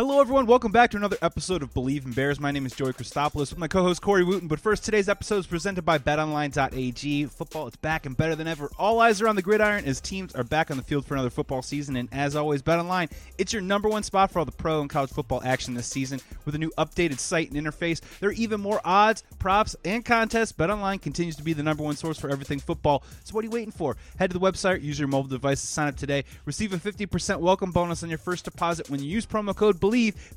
Hello, everyone. Welcome back to another episode of Bleav in Bears. My name is Joey Christopoulos with my co-host Corey Wooten. But first, today's episode is presented by BetOnline.ag. Football is back and better than ever. All eyes are on the gridiron as teams are back on the field for another football season. And as always, BetOnline it's your number one spot for all the pro and college football action this season. With a new updated site and interface, there are even more odds, props, and contests. BetOnline continues to be the number one source for everything football. So what are you waiting for? Head to the website, use your mobile device to sign up today. Receive a 50% welcome bonus on your first deposit when you use promo code BLEAV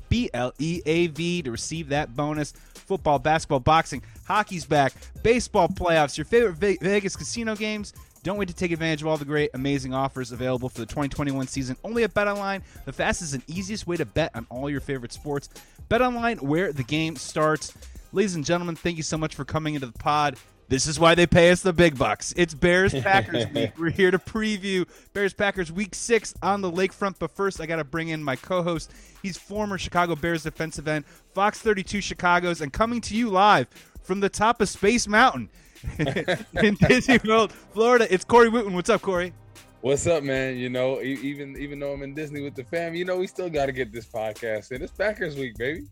B L E A V to receive that bonus. Football, basketball, boxing, hockey's back, baseball playoffs, your favorite Vegas casino games. Don't wait to take advantage of all the great, amazing offers available for the 2021 season only at BetOnline, the fastest and easiest way to bet on all your favorite sports. BetOnline, where the game starts. Ladies and gentlemen, thank you so much for coming into the pod. This is why they pay us the big bucks. It's Bears Packers week. We're here to preview Bears Packers week six on the lakefront. But first, I got to bring in my co host. He's former Chicago Bears defensive end, Fox 32 Chicago's, and coming to you live from the top of Space Mountain in Disney World, Florida. It's Corey Wooten. What's up, Corey? What's up, man? You know, even even though I'm in Disney with the fam, you know, we still got to get this podcast in. It's Packers week, baby.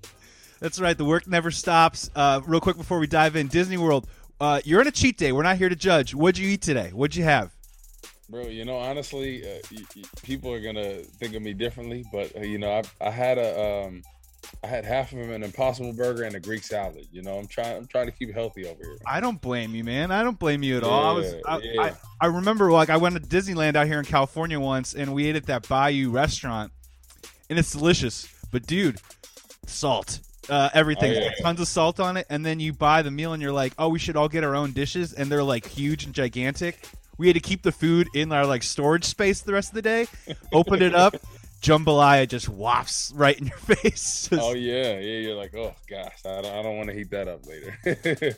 That's right. The work never stops. Uh, real quick before we dive in, Disney World uh, you're on a cheat day. We're not here to judge. What'd you eat today? What'd you have? Bro, you know, honestly, uh, y- y- people are gonna think of me differently, but uh, you know, I, I had a, um, I had half of an Impossible Burger and a Greek salad. You know, I'm trying, I'm trying to keep healthy over here. I don't blame you, man. I don't blame you at all. I was, I, yeah. I, I remember, like, I went to Disneyland out here in California once, and we ate at that Bayou restaurant, and it's delicious. But dude, salt uh, everything. Oh, yeah, tons of salt on it, and then you buy the meal, and you're like, "Oh, we should all get our own dishes," and they're like huge and gigantic. We had to keep the food in our like storage space the rest of the day. Open it up, jambalaya just wafts right in your face. Just... Oh yeah, yeah. You're like, oh gosh, I don't, I don't want to heat that up later.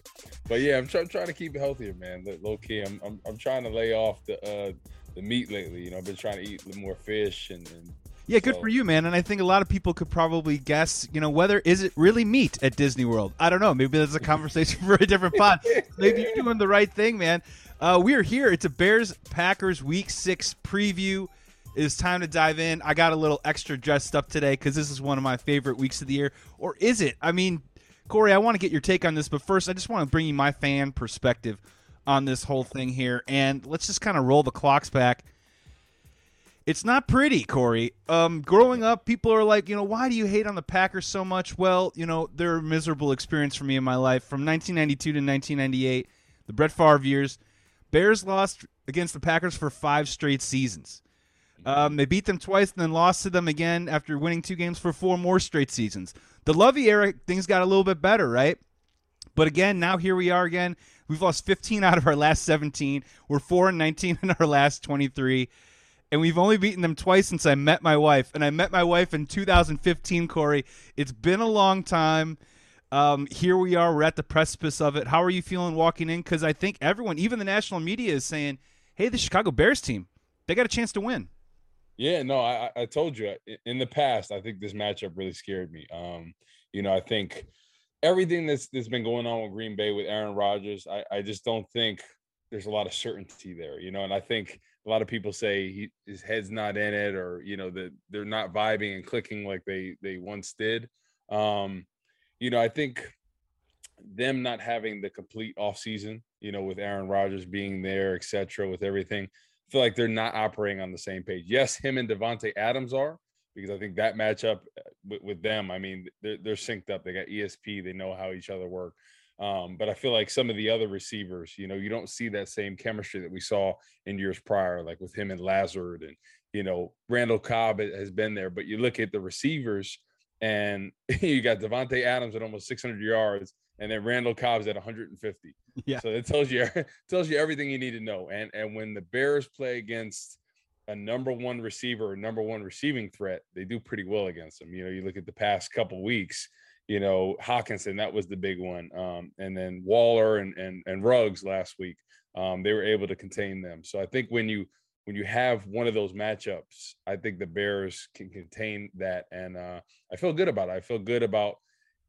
but yeah, I'm, try- trying to keep it healthier, man. Low key, I'm, I'm, I'm trying to lay off the uh, the meat lately. You know, I've been trying to eat more fish and, and yeah, good so. for you, man. And I think a lot of people could probably guess, you know, whether is it really meat at Disney World? I don't know. Maybe that's a conversation for a different pod. Maybe you're doing the right thing, man. Uh, we are here. It's a Bears Packers Week Six preview. It is time to dive in. I got a little extra dressed up today because this is one of my favorite weeks of the year. Or is it? I mean, Corey, I want to get your take on this, but first, I just want to bring you my fan perspective on this whole thing here, and let's just kind of roll the clocks back it's not pretty, Corey. Um, growing up, people are like, you know, why do you hate on the Packers so much? Well, you know, they're a miserable experience for me in my life. From 1992 to 1998, the Brett Favre years, Bears lost against the Packers for five straight seasons. Um, they beat them twice and then lost to them again after winning two games for four more straight seasons. The Lovie era, things got a little bit better, right? But again, now here we are again. We've lost 15 out of our last 17. We're 4 and 19 in our last 23 and we've only beaten them twice since I met my wife. And I met my wife in 2015, Corey. It's been a long time. Um, here we are. We're at the precipice of it. How are you feeling walking in? Because I think everyone, even the national media, is saying, "Hey, the Chicago Bears team, they got a chance to win." Yeah, no, I, I told you in the past. I think this matchup really scared me. Um, you know, I think everything that's that's been going on with Green Bay with Aaron Rodgers, I, I just don't think there's a lot of certainty there. You know, and I think a lot of people say he, his head's not in it or you know that they're not vibing and clicking like they they once did. Um you know i think them not having the complete off season you know with aaron rodgers being there etc with everything I feel like they're not operating on the same page. Yes him and davante adams are because i think that matchup uh, with, with them i mean they're, they're synced up. They got esp they know how each other work Um, but I feel like some of the other receivers, you know, you don't see that same chemistry that we saw in years prior, like with him and Lazard and you know, Randall Cobb has been there. But you look at the receivers, and you got Davante Adams at almost 600 yards, and then Randall Cobb's at 150. Yeah. So it tells you tells you everything you need to know. And and when the Bears play against a number one receiver or number one receiving threat, they do pretty well against them. You know, you look at the past couple weeks, you know, Hockenson, that was the big one. Um, and then Waller and and and Ruggs last week. Um, they were able to contain them. So I think when you when you have one of those matchups, I think the Bears can contain that. And uh, I feel good about it. I feel good about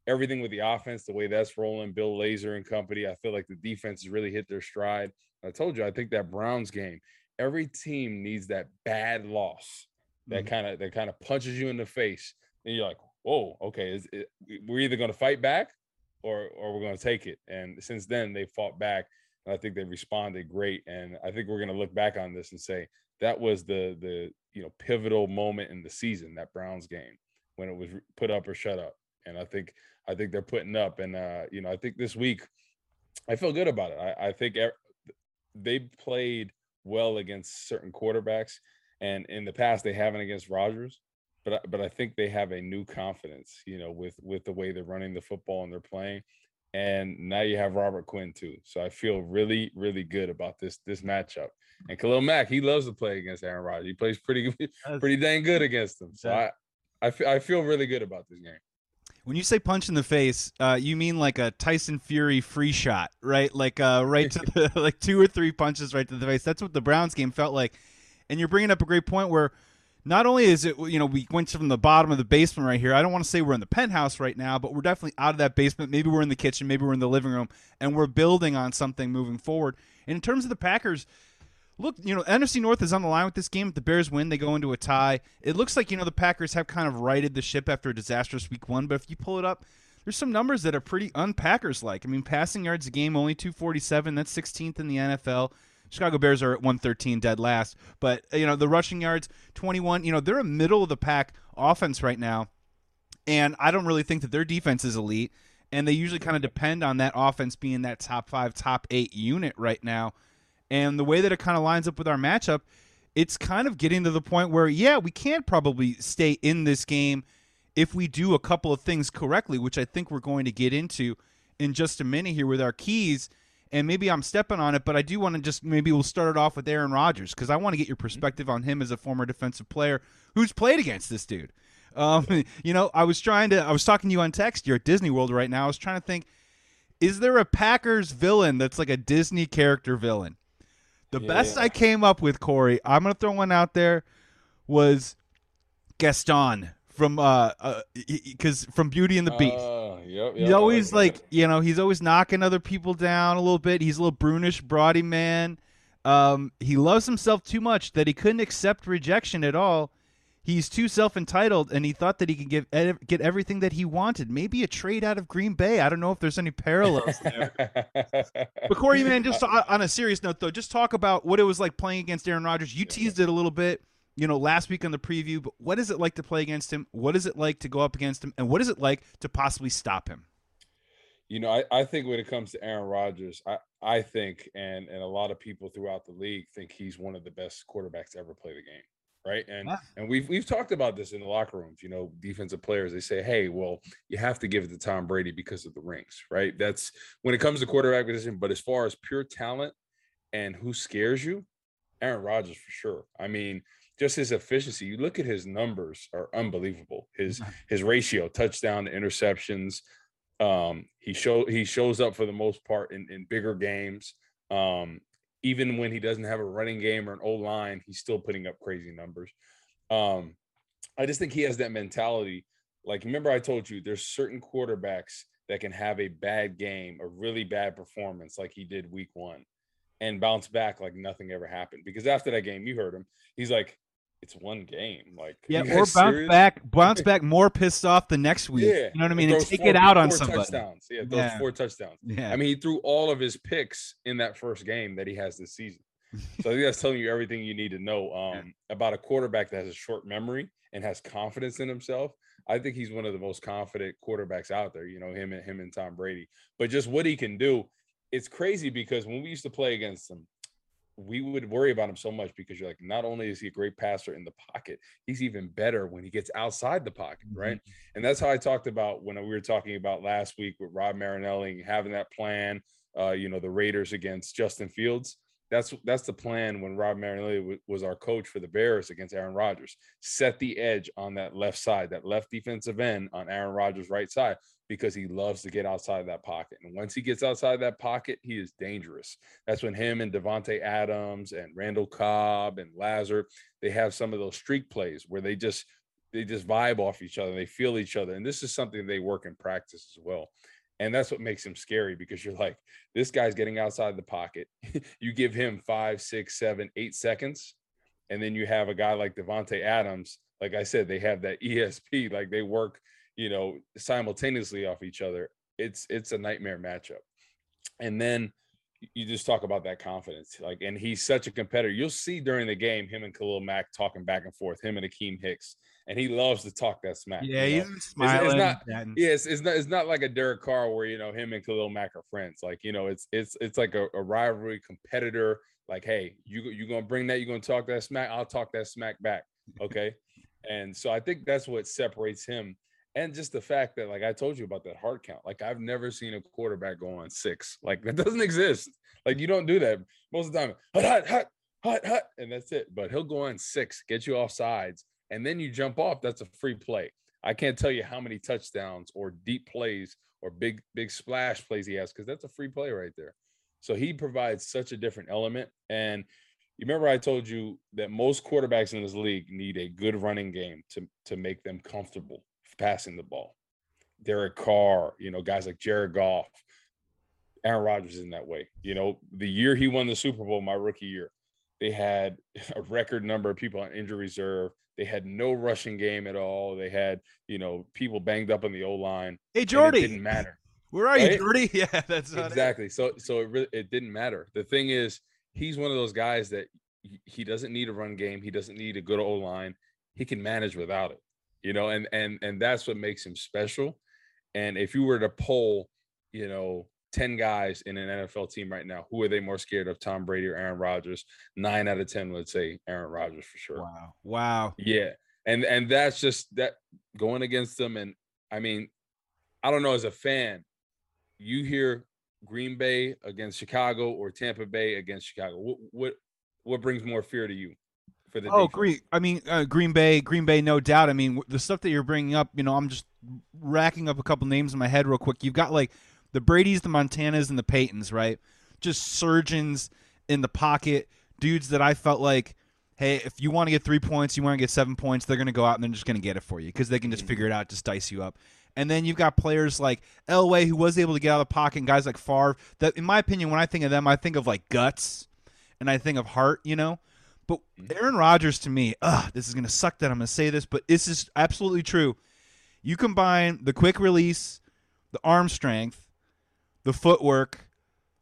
everything with the offense, the way that's rolling, Bill Lazor and company. I feel like the defense has really hit their stride. I told you, I think that Browns game, every team needs that bad loss that kind of that kind of punches you in the face. And you're like, whoa, okay, is it, we're either going to fight back or or we're going to take it. And since then, they fought back, and I think they responded great. And I think we're going to look back on this and say that was the the you know pivotal moment in the season, that Browns game when it was put up or shut up. And I think I think they're putting up, and uh, you know I think this week I feel good about it. I, I think they played well against certain quarterbacks, and in the past they haven't against Rodgers. But but I think they have a new confidence, you know, with with the way they're running the football and they're playing. And now you have Robert Quinn too, so I feel really really good about this this matchup. And Khalil Mack, he loves to play against Aaron Rodgers. He plays pretty pretty dang good against them. So I I feel, feel really good about this game. When you say punch in the face, uh, you mean like a Tyson Fury free shot, right? Like uh, right to the like two or three punches right to the face. That's what the Browns game felt like. And you're bringing up a great point where not only is it you know we went from the bottom of the basement right here. I don't want to say we're in the penthouse right now, but we're definitely out of that basement. Maybe we're in the kitchen, maybe we're in the living room, and we're building on something moving forward. And in terms of the Packers, look, you know, NFC North is on the line with this game. If the Bears win, they go into a tie. It looks like, you know, the Packers have kind of righted the ship after a disastrous week one, but if you pull it up, there's some numbers that are pretty unpackers like. I mean, passing yards a game, only 247. That's 16th in the NFL. Chicago Bears are at 113, dead last. But, uh, you know, the rushing yards, 21. You know, they're a middle of the pack offense right now. And I don't really think that their defense is elite. And they usually kind of depend on that offense being that top five, top eight unit right now. And the way that it kind of lines up with our matchup, it's kind of getting to the point where, yeah, we can probably stay in this game if we do a couple of things correctly, which I think we're going to get into in just a minute here with our keys. And maybe I'm stepping on it, but I do want to just maybe we'll start it off with Aaron Rodgers because I want to get your perspective on him as a former defensive player who's played against this dude. Um, you know, I was trying to, I was talking to you on text. You're at Disney World right now. I was trying to think, is there a Packers villain that's like a Disney character villain? The yeah. best I came up with, Corey, I'm gonna throw one out there, was Gaston from uh, because uh, from Beauty and the Beast. Uh, yep, yep, he's always like, like you know, he's always knocking other people down a little bit. He's a little brunish, broady man. Um, he loves himself too much that he couldn't accept rejection at all. He's too self-entitled and he thought that he could give get everything that he wanted. Maybe a trade out of green bay. I don't know if there's any parallels there. But corey man just on a serious note though just talk about what it was like playing against aaron rodgers. You teased it a little bit you know last week on the preview but what is it like to play against him what is it like to go up against him and what is it like to possibly stop him you know, I, I think when it comes to Aaron Rodgers, I, I think and and a lot of people throughout the league think he's one of the best quarterbacks to ever play the game right? And and we've we've talked about this in the locker rooms. You know, defensive players they say, "Hey, well, you have to give it to Tom Brady because of the rings," right? That's when it comes to quarterback position. But as far as pure talent and who scares you, Aaron Rodgers for sure. I mean, just his efficiency. You look at his numbers are unbelievable. His his ratio, touchdown to interceptions. Um, he show he shows up for the most part in, in bigger games. Um, even when he doesn't have a running game or an old line, he's still putting up crazy numbers. Um, I just think he has that mentality. Like, remember, I told you there's certain quarterbacks that can have a bad game, a really bad performance, like he did week one, and bounce back like nothing ever happened. Because after that game, you heard him. He's like, it's one game. Like yeah, or bounce serious? back, bounce back more pissed off the next week. Yeah, you know what I mean, and take four, it out on somebody. Touchdowns. Yeah, those yeah. four touchdowns. Yeah, I mean, he threw all of his picks in that first game that he has this season. so I think that's telling you everything you need to know um, about a quarterback that has a short memory and has confidence in himself. I think he's one of the most confident quarterbacks out there. You know, him and him and Tom Brady. But just what he can do, it's crazy because when we used to play against him, we would worry about him so much because you're like, not only is he a great passer in the pocket, he's even better when he gets outside the pocket, right? Mm-hmm. And that's how I talked about when we were talking about last week with Rod Marinelli having that plan. Uh, you know, the Raiders against Justin Fields that's that's the plan when Rod Marinelli was our coach for the Bears against Aaron Rodgers. Set the edge on that left side, that left defensive end on Aaron Rodgers' right side, because he loves to get outside of that pocket. And once he gets outside of that pocket, he is dangerous. That's when him and Davante Adams and Randall Cobb and Lazard they have some of those streak plays where they just they just vibe off each other, they feel each other, and this is something they work in practice as well. And that's what makes him scary because you're like, this guy's getting outside the pocket. you give him five, six, seven, eight seconds. And then you have a guy like Davante Adams. Like I said, they have that ESP, like they work, you know, simultaneously off each other. It's it's a nightmare matchup. And then you just talk about that confidence. Like, and he's such a competitor. You'll see during the game him and Khalil Mack talking back and forth, him and Akiem Hicks and he loves to talk that smack. Yeah, you know? he's smiling. It's, it's not, yeah, it's, it's, not. It's not like a Derek Carr where you know him and Khalil Mack are friends. Like you know, it's it's it's like a, a rivalry competitor. Like, hey, you you gonna bring that? you're gonna talk that smack? I'll talk that smack back. Okay, and so I think that's what separates him. And just the fact that, like I told you about that hard count, like I've never seen a quarterback go on six. Like that doesn't exist. Like you don't do that most of the time. Hut, hut, hut, hut, hut, and that's it. But he'll go on six, get you off sides, and then you jump off, that's a free play. I can't tell you how many touchdowns or deep plays or big big splash plays he has because that's a free play right there. So he provides such a different element. And you remember I told you that most quarterbacks in this league need a good running game to to make them comfortable passing the ball. Derek Carr, you know, guys like Jared Goff, Aaron Rodgers in that way. You know, the year he won the Super Bowl, my rookie year, they had a record number of people on injury reserve. They had no rushing game at all. They had, you know, people banged up on the O line. Hey, Jordy, didn't matter. Where are right? you, Jordy? Yeah, that's exactly. So, so it really it didn't matter. The thing is, he's one of those guys that he doesn't need a run game. He doesn't need a good O line. He can manage without it, you know, and and and that's what makes him special. And if you were to poll, you know, 10 guys in an NFL team right now, who are they more scared of, Tom Brady or Aaron Rodgers? Nine out of 10 would say Aaron Rodgers for sure. Wow. Wow. Yeah. And and that's just that going against them. And I mean, I don't know, as a fan, you hear Green Bay against Chicago or Tampa Bay against Chicago. What what what brings more fear to you? For the oh, Green. I mean, uh, Green Bay, Green Bay, no doubt. I mean, the stuff that you're bringing up, you know, I'm just racking up a couple names in my head real quick. You've got like the Brady's, the Montanas, and the Peytons, right? Just surgeons in the pocket, dudes that I felt like, hey, if you want to get three points, you want to get seven points, they're going to go out and they're just going to get it for you because they can just mm-hmm. figure it out, just dice you up. And then you've got players like Elway who was able to get out of the pocket, and guys like Favre. That, in my opinion, when I think of them, I think of like guts, and I think of heart, you know. But mm-hmm. Aaron Rodgers to me, ugh, this is going to suck that I'm going to say this, but this is absolutely true. You combine the quick release, the arm strength, the footwork,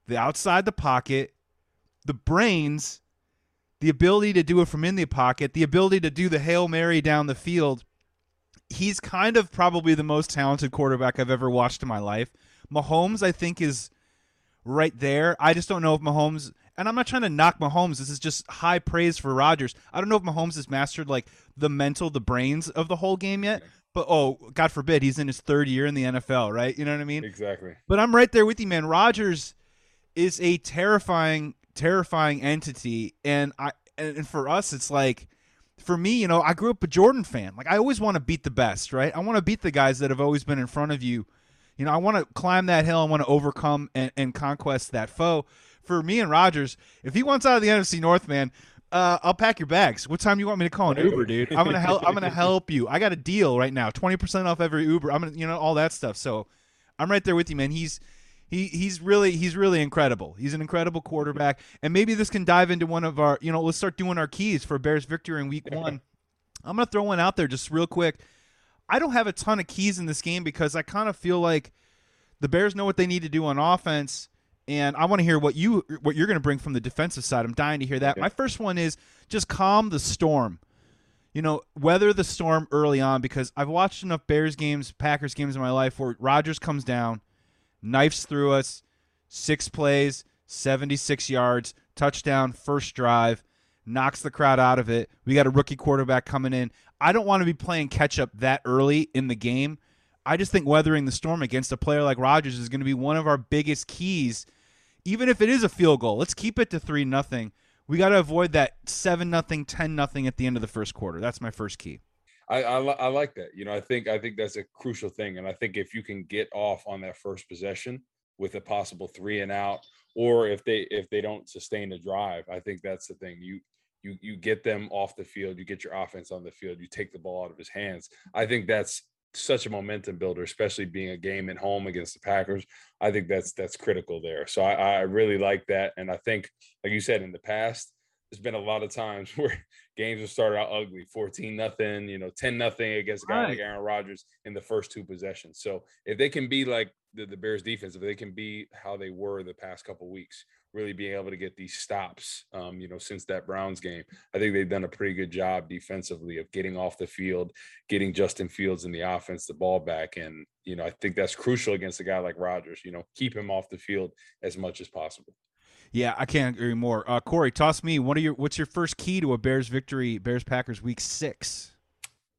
the outside the pocket, the brains, the ability to do it from in the pocket, the ability to do the Hail Mary down the field. He's kind of probably the most talented quarterback I've ever watched in my life. Mahomes, I think, is right there. I just don't know if Mahomes, and I'm not trying to knock Mahomes. This is just high praise for Rodgers. I don't know if Mahomes has mastered like the mental, the brains of the whole game yet but oh, God forbid, he's in his third year in the NFL, right? You know what I mean? Exactly. But I'm right there with you, man. Rodgers is a terrifying, terrifying entity, and I and for us, it's like, for me, you know, I grew up a Jordan fan. Like I always want to beat the best, right? I want to beat the guys that have always been in front of you. You know, I want to climb that hill. I want to overcome and, and conquest that foe. For me and Rodgers, if he wants out of the NFC North, man, uh, I'll pack your bags. What time do you want me to call an Uber, dude? I'm gonna help. I'm gonna help you. I got a deal right now, twenty percent off every Uber. I'm gonna, you know, all that stuff. So, I'm right there with you, man. He's he he's really he's really incredible. He's an incredible quarterback, and maybe this can dive into one of our, you know, let's start doing our keys for Bears victory in Week One. I'm gonna throw one out there just real quick. I don't have a ton of keys in this game because I kind of feel like the Bears know what they need to do on offense and I want to hear what you what you're going to bring from the defensive side. I'm dying to hear that. Okay. My first one is just calm the storm. you know, weather the storm early on because I've watched enough Bears games, Packers games in my life where Rodgers comes down, knifes through us, six plays, 76 yards, touchdown, first drive, knocks the crowd out of it. We got a rookie quarterback coming in. I don't want to be playing catch up that early in the game. I just think weathering the storm against a player like Rodgers is going to be one of our biggest keys. Even if it is a field goal, let's keep it to three nothing. We got to avoid that seven nothing, ten nothing at the end of the first quarter. That's my first key. I, I, I like that. You know, I think I think that's a crucial thing, and I think if you can get off on that first possession with a possible three and out, or if they if they don't sustain the drive, I think that's the thing. You you you get them off the field, you get your offense on the field, you take the ball out of his hands. I think that's such a momentum builder, especially being a game at home against the Packers. I think that's that's critical there. So I, I really like that, and I think, like you said, in the past, there's been a lot of times where games have started out ugly 14 nothing you know 10 nothing against a guy right. like aaron rodgers in the first two possessions so if they can be like the, the bears defense if they can be how they were the past couple weeks really being able to get these stops, um, you know, since that Browns game. I think they've done a pretty good job defensively of getting off the field, getting Justin Fields in the offense the ball back. And, you know, I think that's crucial against a guy like Rodgers, you know, keep him off the field as much as possible. Yeah, I can't agree more. Uh, Corey, toss me. What are your what's your first key to a Bears victory, Bears Packers week six?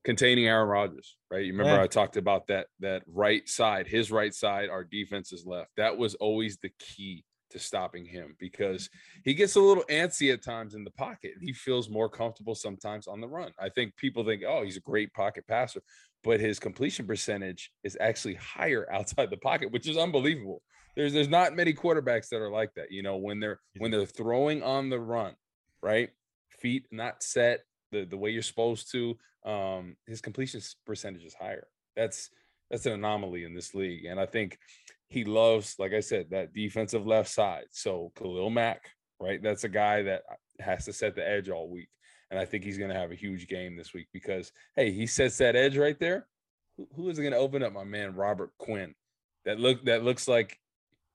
Containing Aaron Rodgers, right? You remember yeah. I talked about that that right side, his right side, our defense is left. That was always the key to stopping him because he gets a little antsy at times in the pocket. He feels more comfortable sometimes on the run. I think people think, oh, he's a great pocket passer, but his completion percentage is actually higher outside the pocket, which is unbelievable. There's there's not many quarterbacks that are like that. You know, when they're when they're throwing on the run, right? Feet not set the the way you're supposed to. Um, his completion percentage is higher. That's that's an anomaly in this league, and I think he loves, like I said, that defensive left side. So Khalil Mack, right? That's a guy that has to set the edge all week. And I think he's going to have a huge game this week because, hey, he sets that edge right there. who, who is going to open up? My man Robert Quinn. That look that looks like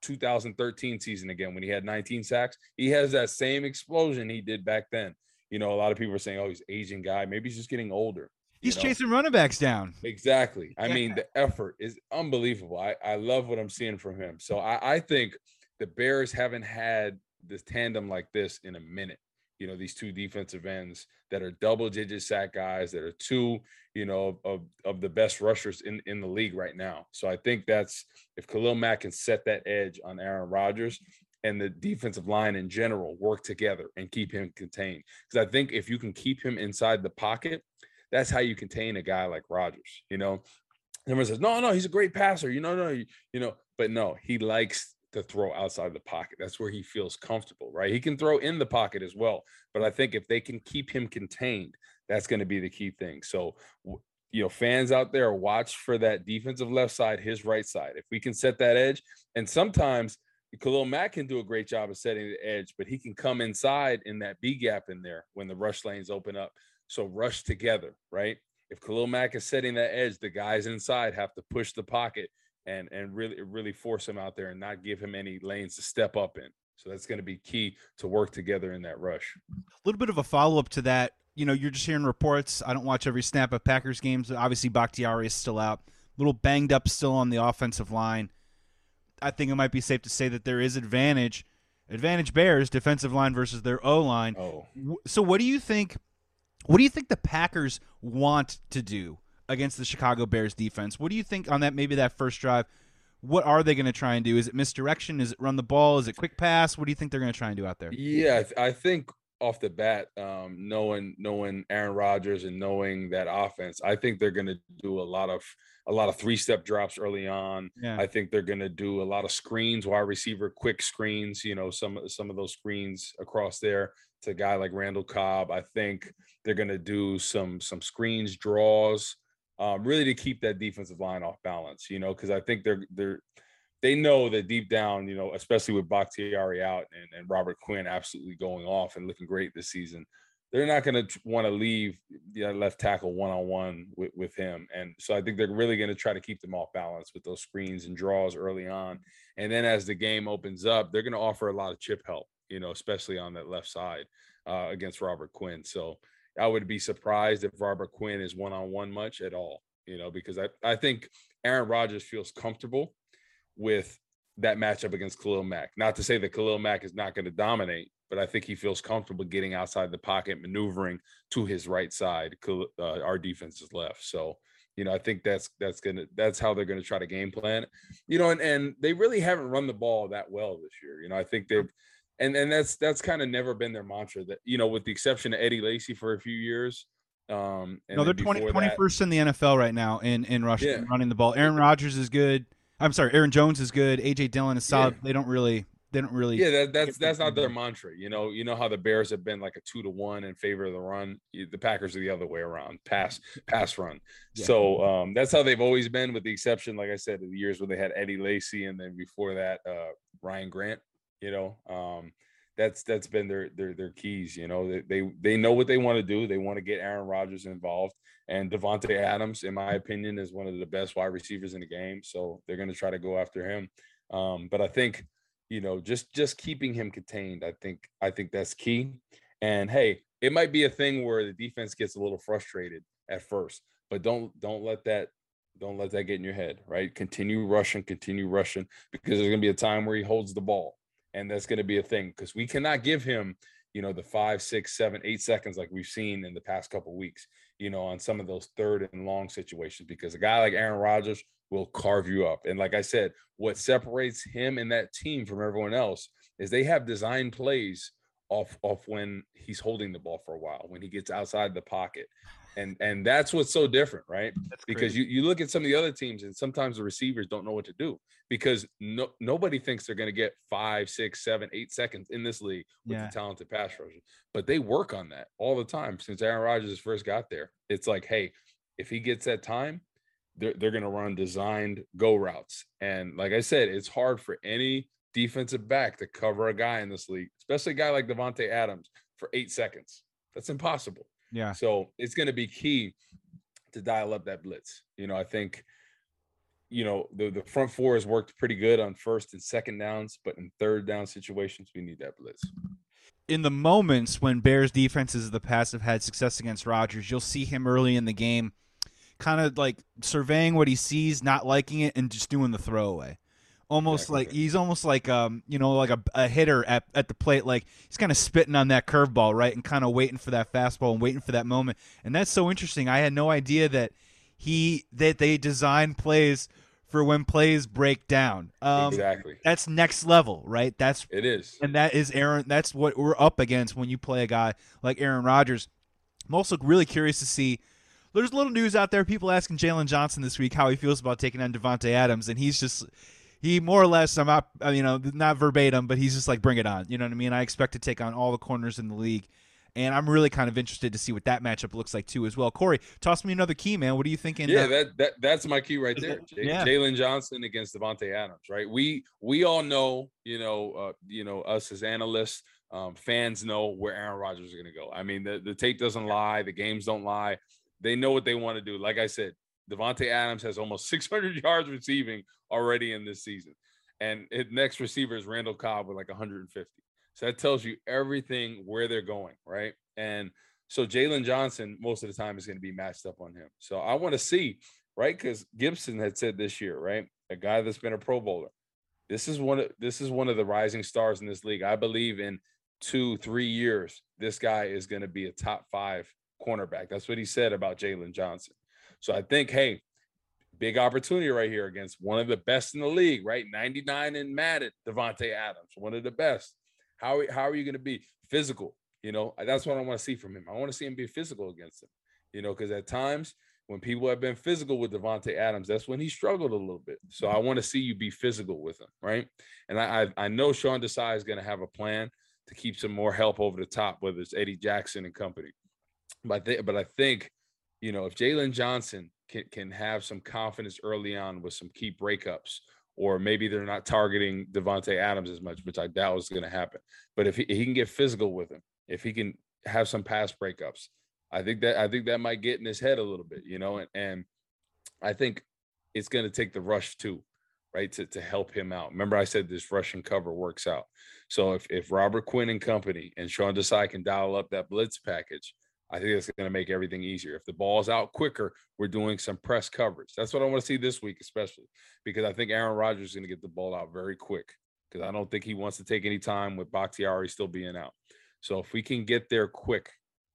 2013 season again when he had 19 sacks. He has that same explosion he did back then. You know, a lot of people are saying, "Oh, he's aging guy. Maybe he's just getting older." He's know? chasing running backs down. Exactly. I yeah. mean, the effort is unbelievable. I, I love what I'm seeing from him. So I, I think the Bears haven't had this tandem like this in a minute. You know, these two defensive ends that are double digit sack guys that are two, you know, of, of the best rushers in, in the league right now. So I think that's if Khalil Mack can set that edge on Aaron Rodgers, and the defensive line in general work together and keep him contained. Because I think if you can keep him inside the pocket, that's how you contain a guy like Rodgers. You know, everyone says, no, no, he's a great passer. You know, no, you, you know, but no, he likes to throw outside the pocket. That's where he feels comfortable, right? He can throw in the pocket as well. But I think if they can keep him contained, that's going to be the key thing. So, you know, fans out there, watch for that defensive left side, his right side. If we can set that edge, and sometimes Khalil Mack can do a great job of setting the edge, but he can come inside in that B gap in there when the rush lanes open up. So rush together, right? If Khalil Mack is setting that edge, the guys inside have to push the pocket and and really really force him out there and not give him any lanes to step up in. So that's going to be key to work together in that rush. A little bit of a follow up to that. You know, you're just hearing reports. I don't watch every snap of Packers games. Obviously, Bakhtiari is still out, a little banged up still on the offensive line. I think it might be safe to say that there is advantage, advantage Bears defensive line versus their O line. Oh, so what do you think? What do you think the Packers want to do against the Chicago Bears defense? What do you think on that maybe that first drive? What are they going to try and do? Is it misdirection? Is it run the ball? Is it quick pass? What do you think they're going to try and do out there? Yeah, I think off the bat, um, knowing knowing Aaron Rodgers and knowing that offense, I think they're going to do a lot of a lot of three step drops early on. Yeah. I think they're going to do a lot of screens, wide receiver, quick screens. You know, some some of those screens across there to a guy like Randall Cobb. I think they're going to do some some screens, draws, um, really to keep that defensive line off balance. You know, because I think they're they're they know that deep down, you know, especially with Bakhtiari out and, and Robert Quinn absolutely going off and looking great this season, they're not going to want to leave the left tackle one on one with him. And so I think they're really going to try to keep them off balance with those screens and draws early on. And then as the game opens up, they're going to offer a lot of chip help you know, especially on that left side uh, against Robert Quinn. So I would be surprised if Robert Quinn is one on one much at all, you know, because I, I think Aaron Rodgers feels comfortable with that matchup against Khalil Mack. Not to say that Khalil Mack is not going to dominate, but I think he feels comfortable getting outside the pocket, maneuvering to his right side. Uh, our defense is left. So, you know, I think that's that's gonna that's how they're gonna try to game plan. You know, and and they really haven't run the ball that well this year. You know, I think they've and and that's that's kind of never been their mantra. That you know, with the exception of Eddie Lacy for a few years. Um, no, they're 20, 21st that, in the NFL right now in in rushing yeah. running the ball. Aaron Rodgers is good. I'm sorry, Aaron Jones is good. AJ Dillon is solid. Yeah. They don't really they don't really yeah that, that's that's not their mantra you know you know how the bears have been like a two to one in favor of the run the packers are the other way around pass pass run yeah. so um that's how they've always been with the exception like i said of the years when they had eddie lacy and then before that uh ryan grant you know um that's that's been their their their keys you know they they, they know what they want to do they want to get aaron rodgers involved and davante adams in my opinion is one of the best wide receivers in the game so they're going to try to go after him um but i think you know just just keeping him contained i think i think that's key and hey it might be a thing where the defense gets a little frustrated at first but don't don't let that don't let that get in your head right? Continue rushing continue rushing because there's going to be a time where he holds the ball and that's going to be a thing because we cannot give him you know the five six seven eight seconds like we've seen in the past couple weeks you know on some of those third and long situations because a guy like aaron rodgers will carve you up. And like I said, what separates him and that team from everyone else is they have design plays off off when he's holding the ball for a while, when he gets outside the pocket. And and that's what's so different, right? That's because you, you look at some of the other teams and sometimes the receivers don't know what to do because no nobody thinks they're gonna get five, six, seven, eight seconds in this league with yeah. the talented pass rushers. But they work on that all the time since Aaron Rodgers first got there. It's like, hey, if he gets that time, they're, they're going to run designed go routes. And like I said, it's hard for any defensive back to cover a guy in this league, especially a guy like Davante Adams for eight seconds. That's impossible. Yeah. So it's going to be key to dial up that blitz. You know, I think, you know, the, the front four has worked pretty good on first and second downs, but in third down situations, we need that blitz. In the moments when Bears defenses of the past have had success against Rodgers, you'll see him early in the game kind of like surveying what he sees, not liking it, and just doing the throwaway. Almost yeah, like he's almost like um you know like a, a hitter at, at the plate like he's kind of spitting on that curveball right and kind of waiting for that fastball and waiting for that moment and that's so interesting I had no idea that he that they design plays for when plays break down. Um, exactly. That's next level, right? That's it is, and that is Aaron. That's what we're up against when you play a guy like Aaron Rodgers. I'm also really curious to see there's a little news out there. People asking Jaylon Johnson this week how he feels about taking on Davante Adams, and he's just he more or less. I'm not, you know, not verbatim, but he's just like, bring it on. You know what I mean? I expect to take on all the corners in the league. And I'm really kind of interested to see what that matchup looks like too, as well. Corey, toss me another key, man. What are you thinking? Yeah, that, that that's my key right there. J- yeah. Jaylon Johnson against Davante Adams, right? We we all know, you know, uh, you know, us as analysts, um, fans know where Aaron Rodgers is going to go. I mean, the, the tape doesn't lie, the games don't lie. They know what they want to do. Like I said, Davante Adams has almost 600 yards receiving already in this season, and his next receiver is Randall Cobb with like 150. So that tells you everything where they're going, right? And so Jaylon Johnson most of the time is going to be matched up on him. So I want to see, right? Because Gibson had said this year, right? A guy that's been a Pro Bowler. This is one of this is one of the rising stars in this league. I believe in two, three years, this guy is going to be a top five cornerback. That's what he said about Jaylon Johnson. So I think, hey, big opportunity right here against one of the best in the league, right? 99 and Madden, Davante Adams, one of the best. How, how are you going to be physical? You know, that's what I want to see from him. I want to see him be physical against him, you know, because at times when people have been physical with Davante Adams, that's when he struggled a little bit. So I want to see you be physical with him, right? And I I, I know Sean Desai is going to have a plan to keep some more help over the top, whether it's Eddie Jackson and company. But I but I think, you know, if Jaylon Johnson can can have some confidence early on with some key breakups, or maybe they're not targeting Davante Adams as much, which I doubt is going to happen. But if he, he can get physical with him, if he can have some pass breakups, I think that I think that might get in his head a little bit, you know, and, and I think it's going to take the rush too, right, to, to help him out. Remember, I said this Russian cover works out. So if, if Robert Quinn and company and Sean Desai can dial up that blitz package, I think it's going to make everything easier. If the ball's out quicker, we're doing some press coverage. That's what I want to see this week, especially because I think Aaron Rodgers is going to get the ball out very quick because I don't think he wants to take any time with Bakhtiari still being out. So if we can get there quick,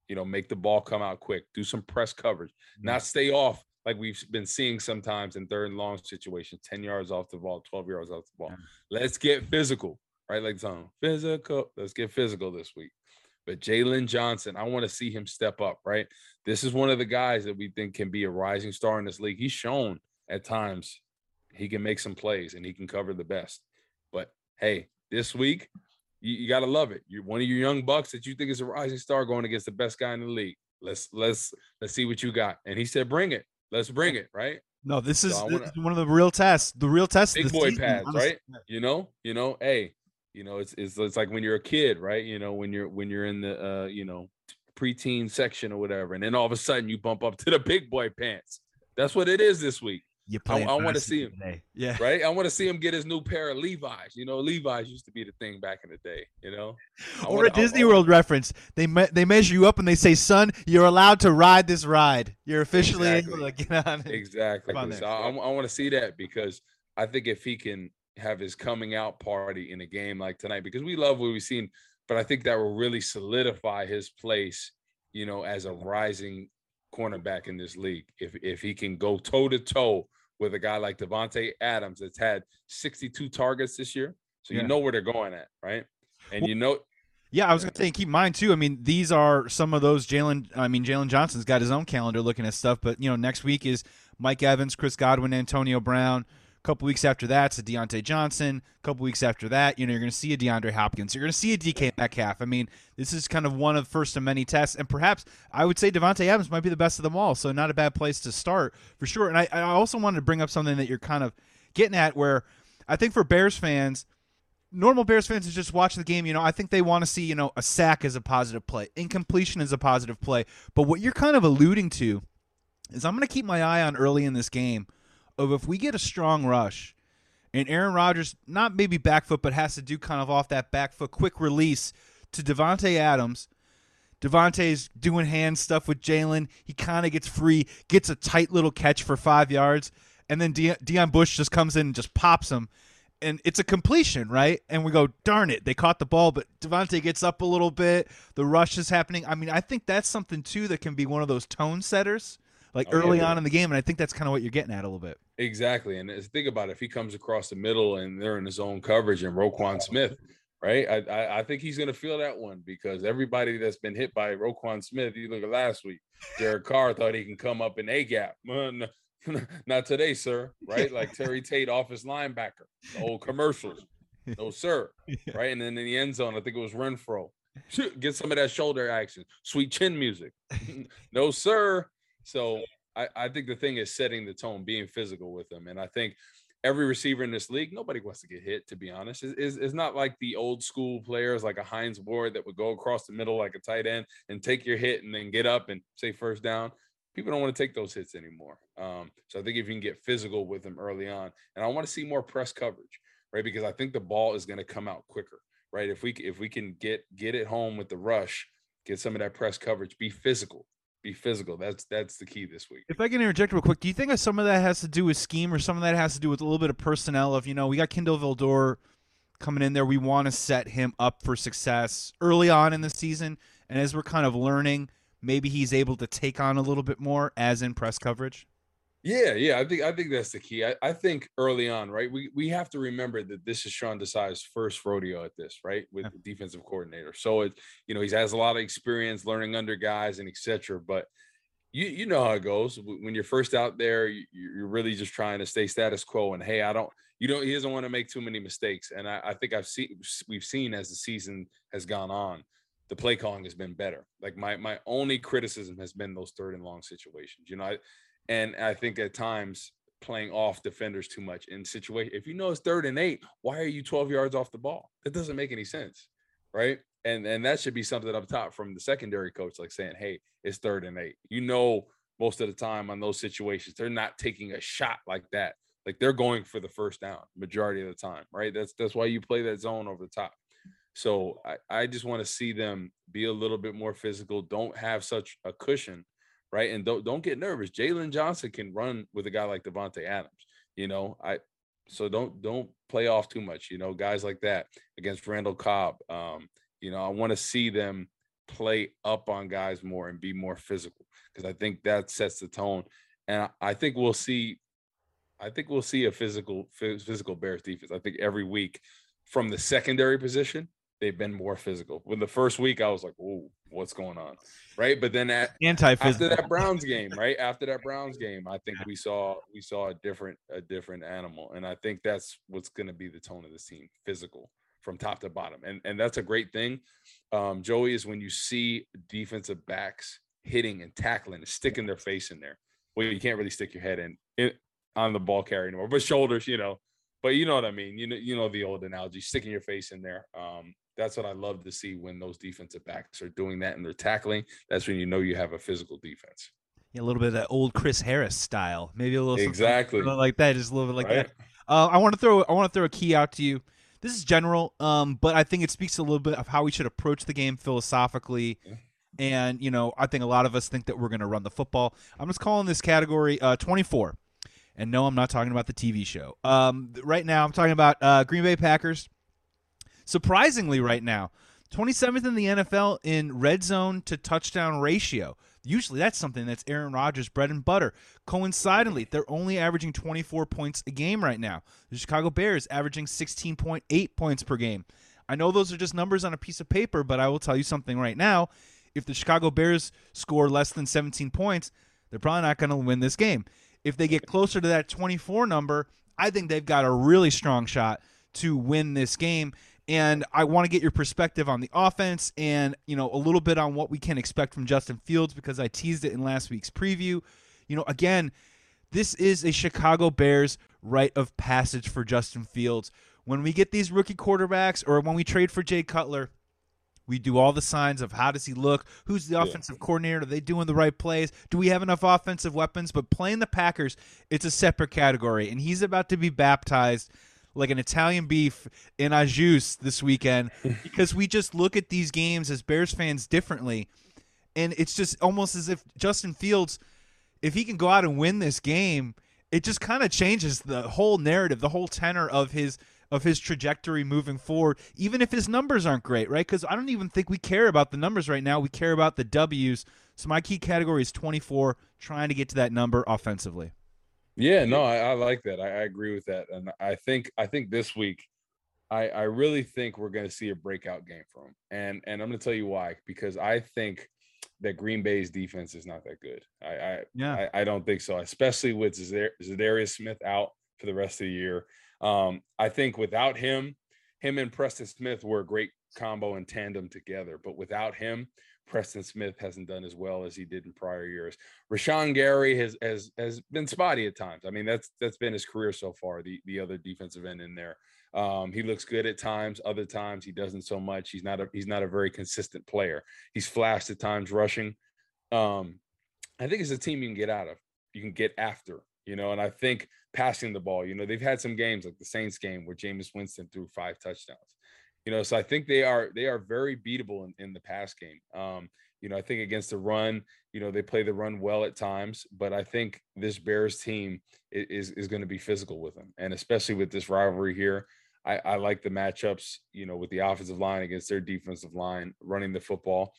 you know, make the ball come out quick, do some press coverage, mm-hmm. not stay off like we've been seeing sometimes in third and long situations, 10 yards off the ball, 12 yards off the ball. Yeah. Let's get physical, right? Like song, physical. Let's get physical this week. But Jaylon Johnson, I want to see him step up, right? This is one of the guys that we think can be a rising star in this league. He's shown at times he can make some plays and he can cover the best. But hey, this week, you, you got to love it. You're one of your young bucks that you think is a rising star going against the best guy in the league. Let's let's let's see what you got. And he said, "Bring it. Let's bring it." Right? No, this is, so wanna, this is one of the real tests. The real test. Big boy season, pads, honestly. right? You know, you know. Hey, you know, it's, it's it's like when you're a kid, right? You know, when you're when you're in the uh, you know, preteen section or whatever, and then all of a sudden you bump up to the big boy pants. That's what it is this week. You I, I want to see him. Today. Yeah. Right. I want to see him get his new pair of Levi's. You know, Levi's used to be the thing back in the day. You know. I or wanna, a Disney I, World reference. They me- they measure you up and they say, "Son, you're allowed to ride this ride. You're officially exactly. able to get on it." Exactly. On so I, I want to see that because I think if he can have his coming out party in a game like tonight because we love what we've seen, but I think that will really solidify his place, you know, as a rising cornerback in this league. If if he can go toe to toe with a guy like Davante Adams that's had 62 targets this year, so yeah. you know where they're going at, right? And well, you know. Yeah, I was gonna say keep in mind too. I mean, these are some of those Jaylon. I mean, Jaylon Johnson's got his own calendar looking at stuff, but you know, next week is Mike Evans, Chris Godwin, Antonio Brown, couple weeks after that, it's a Diontae Johnson. A couple weeks after that, you know, you're going to see a DeAndre Hopkins. You're going to see a DK Metcalf. I mean, this is kind of one of first of many tests, and perhaps I would say Davante Adams might be the best of them all. So not a bad place to start for sure. And I, I also wanted to bring up something that you're kind of getting at, where I think for Bears fans, normal Bears fans who just watch the game, you know, I think they want to see, you know, a sack as a positive play, incompletion is a positive play. But what you're kind of alluding to is I'm going to keep my eye on early in this game of if we get a strong rush and Aaron Rodgers, not maybe back foot, but has to do kind of off that back foot quick release to Davante Adams. Davante's doing hand stuff with Jaylon. He kind of gets free, gets a tight little catch for five yards, and then De- Deon Bush just comes in and just pops him. And it's a completion, right? And we go, darn it, they caught the ball, but Davante gets up a little bit. The rush is happening. I mean, I think that's something too that can be one of those tone setters like oh, early yeah, on in the game. And I think that's kind of what you're getting at a little bit. Exactly. And think about it. If he comes across the middle and they're in his own coverage and Roquan Smith, right? I, I, I think he's going to feel that one because everybody that's been hit by Roquan Smith, you look at last week, Derek Carr thought he can come up in A gap. Not today, sir. Right? Like Terry Tate, office linebacker, the old commercials. No, sir. Right. And then in the end zone, I think it was Renfrow. Get some of that shoulder action, sweet chin music. no, sir. So I, I think the thing is setting the tone, being physical with them. And I think every receiver in this league, nobody wants to get hit, to be honest. It's, it's, not like the old school players like a Hines Ward that would go across the middle like a tight end and take your hit and then get up and say first down. People don't want to take those hits anymore. Um, so I think if you can get physical with them early on, and I want to see more press coverage, right? Because I think the ball is going to come out quicker, right? If we if we can get get it home with the rush, get some of that press coverage, be physical, be physical. That's that's the key this week. If I can interject real quick, do you think some of that has to do with scheme, or some of that has to do with a little bit of personnel? Of you know, we got Kindle Vildor coming in there. We want to set him up for success early on in the season, and as we're kind of learning, maybe he's able to take on a little bit more as in press coverage. Yeah, yeah, I think I think that's the key. I, I think early on, right? We we have to remember that this is Sean Desai's first rodeo at this, right? With the defensive coordinator. So it, you know, he has a lot of experience learning under guys and etc. But you you know how it goes when you're first out there. You're really just trying to stay status quo. And hey, I don't, you know, he doesn't want to make too many mistakes. And I, I think I've seen we've seen as the season has gone on, the play calling has been better. Like my my only criticism has been those third and long situations. You know, I, and I think at times playing off defenders too much in situation. If you know it's third and eight, why are you 12 yards off the ball? That doesn't make any sense. Right. And and that should be something up top from the secondary coach, like saying, Hey, it's third and eight. You know, most of the time on those situations, they're not taking a shot like that. Like they're going for the first down majority of the time, right? That's that's why you play that zone over the top. So I, I just want to see them be a little bit more physical. Don't have such a cushion, right? And don't don't get nervous. Jaylon Johnson can run with a guy like Davante Adams. You know, I so don't don't play off too much. You know, guys like that against Randall Cobb. Um, you know, I want to see them play up on guys more and be more physical because I think that sets the tone. And I think we'll see. I think we'll see a physical physical Bears defense. I think every week from the secondary position, they've been more physical. When the first week, I was like, "Whoa, what's going on?" Right? But then at anti-physical after that Browns game, right after that Browns game, I think we saw we saw a different a different animal, and I think that's what's going to be the tone of this team: physical from top to bottom, and and that's a great thing. Um, Joey is when you see defensive backs hitting and tackling and sticking their face in there. Well, you can't really stick your head in, in on the ball carrier anymore, but shoulders, you know. But you know what I mean. You know, you know the old analogy: sticking your face in there. Um, that's what I love to see when those defensive backs are doing that and they're tackling. That's when you know you have a physical defense. Yeah, a little bit of that old Chris Harris style, maybe a little exactly like that, just a little bit like right? that. Uh, I want to throw I want to throw a key out to you. This is general, um, but I think it speaks a little bit of how we should approach the game philosophically. Yeah. And you know, I think a lot of us think that we're going to run the football. I'm just calling this category uh, 24. And no, I'm not talking about the TV show. Um, right now, I'm talking about uh, Green Bay Packers Surprisingly, right now, 27th in the NFL in red zone to touchdown ratio. Usually that's something that's Aaron Rodgers' bread and butter. Coincidentally, they're only averaging 24 points a game right now. The Chicago Bears averaging 16.8 points per game. I know those are just numbers on a piece of paper, but I will tell you something right now. If the Chicago Bears score less than 17 points, they're probably not going to win this game. If they get closer to that 24 number, I think they've got a really strong shot to win this game and I want to get your perspective on the offense and you know a little bit on what we can expect from Justin Fields because I teased it in last week's preview. You know, again, this is a Chicago Bears rite of passage for Justin Fields. When we get these rookie quarterbacks or when we trade for Jay Cutler, we do all the signs of how does he look? Who's the offensive yeah. coordinator? Are they doing the right plays? Do we have enough offensive weapons? But playing the Packers, it's a separate category, and he's about to be baptized like an Italian beef in a juice this weekend because we just look at these games as Bears fans differently. And it's just almost as if Justin Fields, if he can go out and win this game, it just kind of changes the whole narrative, the whole tenor of his of his trajectory moving forward, even if his numbers aren't great, right? Because I don't even think we care about the numbers right now. We care about the W's. So my key category is 24, trying to get to that number offensively. Yeah, no, I, I like that. I, I, agree with that, and I think I think this week, I I really think we're going to see a breakout game from him, and and I'm going to tell you why because I think that Green Bay's defense is not that good. I I yeah I, I don't think so, especially with Za'Darius Smith out for the rest of the year. Um, I think without him, him and Preston Smith were a great combo and tandem together, but without him, Preston Smith hasn't done as well as he did in prior years. Rashan Gary has has has been spotty at times. I mean, that's that's been his career so far. The the other defensive end in there, um, he looks good at times. Other times he doesn't so much. He's not a he's not a very consistent player. He's flashed at times rushing. Um, I think it's a team you can get out of. You can get after. You know, and I think passing the ball. You know, they've had some games like the Saints game where Jameis Winston threw five touchdowns you know, so I think they are they are very beatable in, in the pass game. Um, you know, I think against the run, you know, they play the run well at times, but I think this Bears team is is going to be physical with them, and especially with this rivalry here. I, I like the matchups, you know, with the offensive line against their defensive line running the football.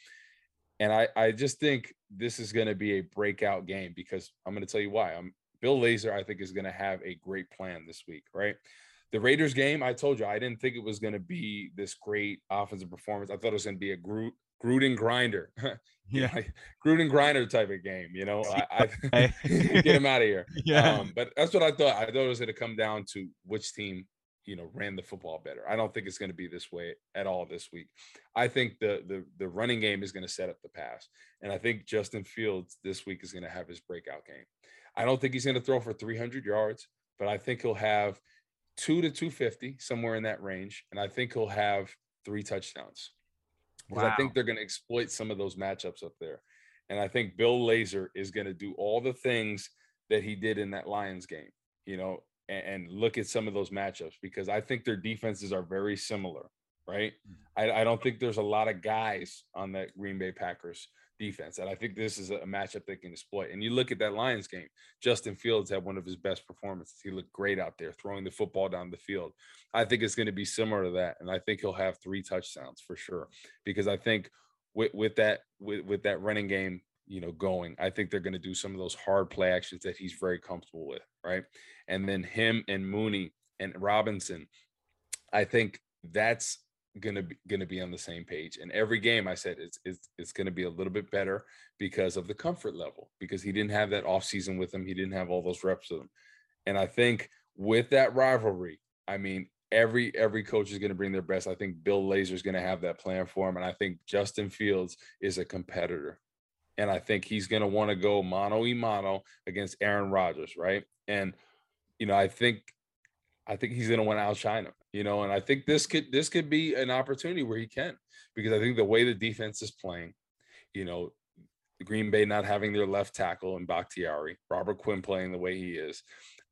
And I, I just think this is going to be a breakout game because I'm going to tell you why. I'm Bill Lazor, I think, is going to have a great plan this week, right? The Raiders game, I told you I didn't think it was going to be this great offensive performance. I thought it was going to be a Groot, Gruden grinder, yeah, like, Gruden grinder type of game. You know, I, I get him out of here. Yeah, um, but that's what I thought. I thought it was going to come down to which team you know ran the football better. I don't think it's going to be this way at all this week. I think the the the running game is going to set up the pass, and I think Justin Fields this week is going to have his breakout game. I don't think he's going to throw for 300 yards, but I think he'll have two to 250, somewhere in that range. And I think he'll have three touchdowns. Because wow. I think they're going to exploit some of those matchups up there. And I think Bill Lazor is going to do all the things that he did in that Lions game, you know, and, and, look at some of those matchups because I think their defenses are very similar. right? Mm. I, I don't think there's a lot of guys on that Green Bay Packers defense. And I think this is a matchup they can exploit. And you look at that Lions game, Justin Fields had one of his best performances. He looked great out there throwing the football down the field. I think it's going to be similar to that. And I think he'll have three touchdowns for sure. Because I think with, with that with, with that running game, you know, going, I think they're going to do some of those hard play actions that he's very comfortable with. Right. And then him and Mooney and Robinson, I think that's gonna be gonna be on the same page. And every game I said it's it's it's gonna be a little bit better because of the comfort level, because he didn't have that off season with him, he didn't have all those reps with him. And I think with that rivalry, I mean, every every coach is going to bring their best. I think Bill Lazor is going to have that plan for him, and I think Justin Fields is a competitor, and I think he's going to want to go mano y mano against Aaron Rodgers, right? And you know, I think I think he's going to want to outshine him you know, and I think this could this could be an opportunity where he can because I think the way the defense is playing, you know, Green Bay not having their left tackle and Bakhtiari, Robert Quinn playing the way he is,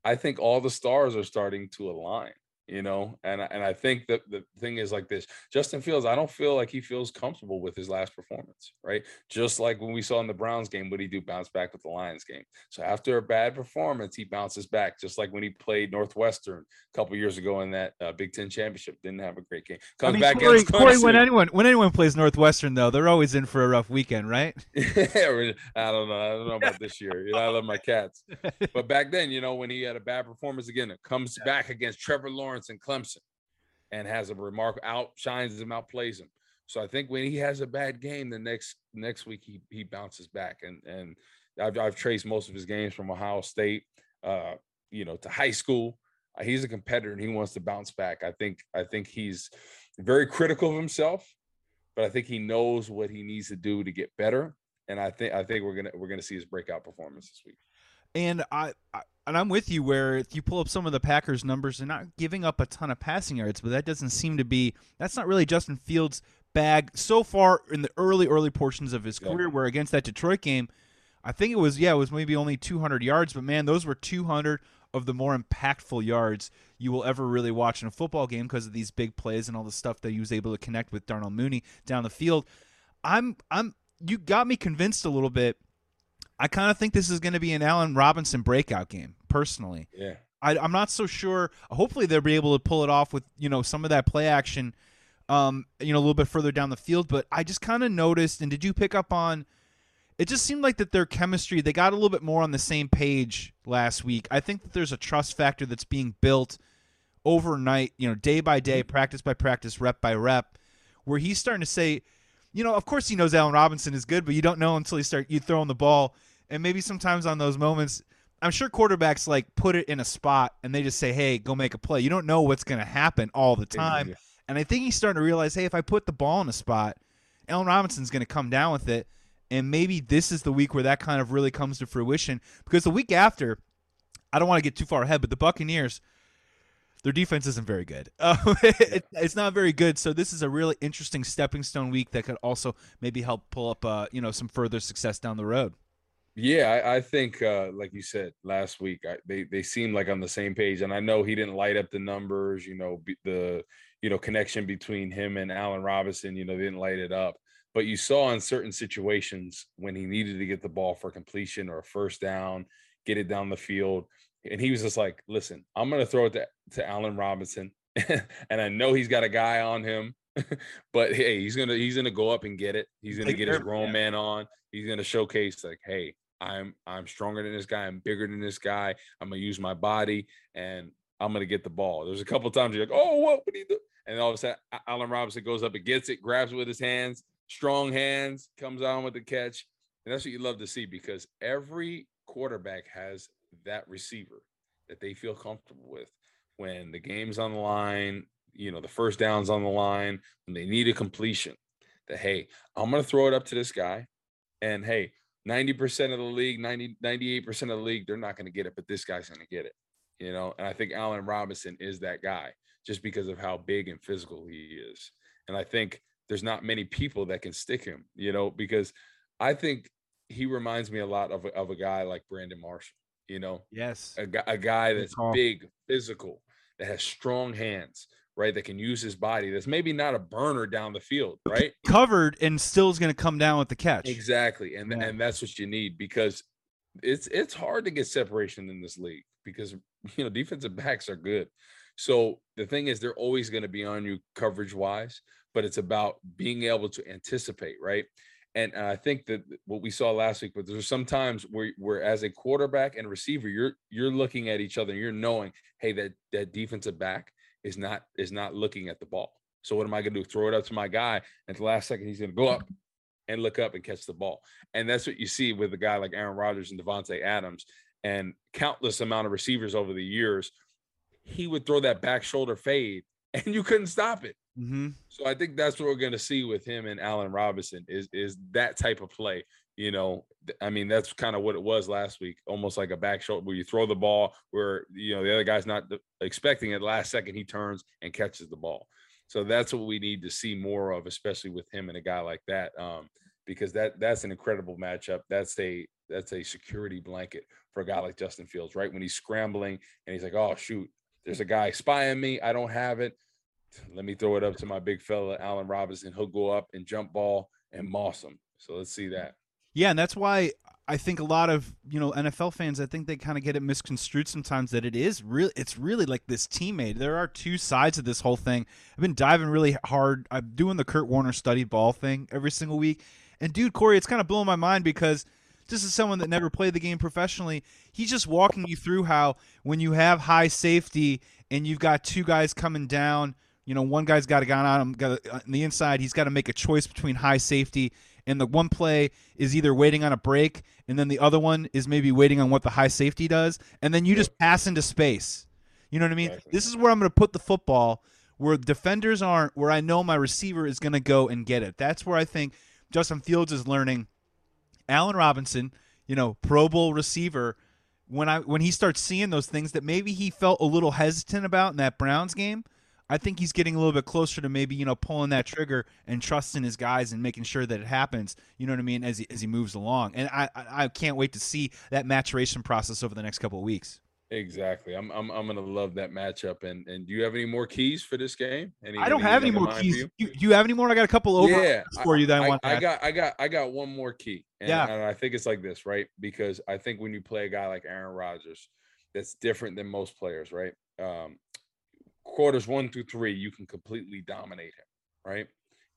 I think all the stars are starting to align you know and and i think that the thing is like this justin fields i don't feel like he feels comfortable with his last performance right? Just like when we saw in the browns game what he do? Bounce back with the lions game. So after a bad performance he bounces back just like when he played northwestern a couple years ago in that uh, big ten championship didn't have a great game. Comes I mean, back Corey, Corey, when anyone when anyone plays northwestern though they're always in for a rough weekend right? I don't know i don't know about this year. You know i love my cats. But back then you know when he had a bad performance again it comes yeah. back against trevor lawrence Lawrence and Clemson and has a remark outshines him, outplays him. So I think when he has a bad game, the next next week he he bounces back. And and I've, I've traced most of his games from Ohio State, uh, you know, to high school. Uh, he's a competitor and he wants to bounce back. I think I think he's very critical of himself, but I think he knows what he needs to do to get better. And I think I think we're gonna we're gonna see his breakout performance this week. And I, I, and I'm with you where if you pull up some of the Packers numbers, they're not giving up a ton of passing yards, but that doesn't seem to be that's not really Justin Fields' bag so far in the early early portions of his career. Where against that Detroit game, I think it was yeah, it was maybe only 200 yards, but man, those were 200 of the more impactful yards you will ever really watch in a football game because of these big plays and all the stuff that he was able to connect with Darnell Mooney down the field. I'm I'm you got me convinced a little bit I kind of think this is going to be an Allen Robinson breakout game, personally. Yeah. I, am not so sure. Hopefully, they'll be able to pull it off with you know some of that play action, um, you know, a little bit further down the field. But I just kind of noticed, and did you pick up on? It just seemed like that their chemistry they got a little bit more on the same page last week. I think that there's a trust factor that's being built overnight, you know, day by day, practice by practice, rep by rep, where he's starting to say, you know, of course he knows Allen Robinson is good, but you don't know until you start you throwing the ball. And maybe sometimes on those moments, I'm sure quarterbacks like put it in a spot and they just say, "Hey, go make a play." You don't know what's going to happen all the time. Yeah. And I think he's starting to realize, "Hey, if I put the ball in a spot, Allen Robinson's going to come down with it." And maybe this is the week where that kind of really comes to fruition because the week after, I don't want to get too far ahead, but the Buccaneers their defense isn't very good. Uh, it, it's not very good. So this is a really interesting stepping stone week that could also maybe help pull up, uh, you know, some further success down the road. Yeah, I, I think, uh, like you said last week, I, they they seem like on the same page, and I know he didn't light up the numbers. You know, the you know connection between him and Allen Robinson. You know, didn't light it up, but you saw in certain situations when he needed to get the ball for completion or a first down, get it down the field and he was just like, "Listen, I'm gonna throw it to, to Allen Robinson, and I know he's got a guy on him, but hey, he's gonna he's gonna go up and get it. He's gonna get his grown man on. He's gonna showcase like, hey, I'm I'm stronger than this guy. I'm bigger than this guy. I'm gonna use my body, and I'm gonna get the ball. There's a couple times you're like, oh, what would he do? And all of a sudden, Allen Robinson goes up and gets it, grabs it with his hands, strong hands, comes on with the catch, and that's what you love to see because every quarterback has that receiver that they feel comfortable with when the game's on the line, you know, the first down's on the line, when they need a completion, that hey, I'm gonna throw it up to this guy. And hey, 90% of the league, 90, 98% of the league, they're not gonna get it, but this guy's gonna get it. You know, and I think Allen Robinson is that guy just because of how big and physical he is. And I think there's not many people that can stick him, you know, because I think he reminds me a lot of, of a guy like Brandon Marshall you know yes a, a guy that's big physical that has strong hands right? That can use his body. That's maybe not a burner down the field, right? Covered and still is going to come down with the catch. Exactly, and Yeah. and that's what you need because it's it's hard to get separation in this league because you know defensive backs are good. So the thing is, they're always going to be on you coverage wise, but it's about being able to anticipate, right? And uh, I think that what we saw last week, but there's some times where, where as a quarterback and receiver, you're you're looking at each other and you're knowing, hey, that that defensive back is not is not looking at the ball. So what am I going to do? Throw it up to my guy, and at the last second, he's going to go up and look up and catch the ball. And that's what you see with a guy like Aaron Rodgers and Davante Adams and countless amount of receivers over the years. He would throw that back shoulder fade, and you couldn't stop it. Mm-hmm. So I think that's what we're going to see with him and Allen Robinson is is that type of play. You know, I mean that's kind of what it was last week, almost like a back shoulder where you throw the ball where you know the other guy's not expecting it. Last second he turns and catches the ball. So that's what we need to see more of, especially with him and a guy like that, um, because that that's an incredible matchup. That's a that's a security blanket for a guy like Justin Fields, right? When he's scrambling and he's like, "Oh shoot, there's a guy spying me. I don't have it." Let me throw it up to my big fella, Allen Robinson. He'll go up and jump ball and moss him. So let's see that. Yeah, and that's why I think a lot of you know NFL fans, I think they kind of get it misconstrued sometimes that it is really, it's really like this teammate. There are two sides of this whole thing. I've been diving really hard. I'm doing the Kurt Warner study ball thing every single week, and dude, Corey, it's kind of blowing my mind because this is someone that never played the game professionally. He's just walking you through how when you have high safety and you've got two guys coming down. You know, one guy's got a gun on him, got a, uh, on the inside. He's got to make a choice between high safety and the one play is either waiting on a break, and then the other one is maybe waiting on what the high safety does, and then you just pass into space. You know what I mean? Exactly. This is where I'm going to put the football, where defenders aren't, where I know my receiver is going to go and get it. That's where I think Justin Fields is learning. Allen Robinson, you know, Pro Bowl receiver. When I when he starts seeing those things that maybe he felt a little hesitant about in that Browns game, I think he's getting a little bit closer to maybe you know pulling that trigger and trusting his guys and making sure that it happens. You know what I mean as he as he moves along. And I I, can't wait to see that maturation process over the next couple of weeks. Exactly. I'm I'm I'm gonna love that matchup. And and do you have any more keys for this game? Any, I don't have any more keys. you? You, do you have any more? I got a couple over Yeah, for you that I, I, want. I got I got I got one more key. And, Yeah. and I think it's like this, right? Because I think when you play a guy like Aaron Rodgers, that's different than most players, right? Um, quarters one through three, you can completely dominate him, right?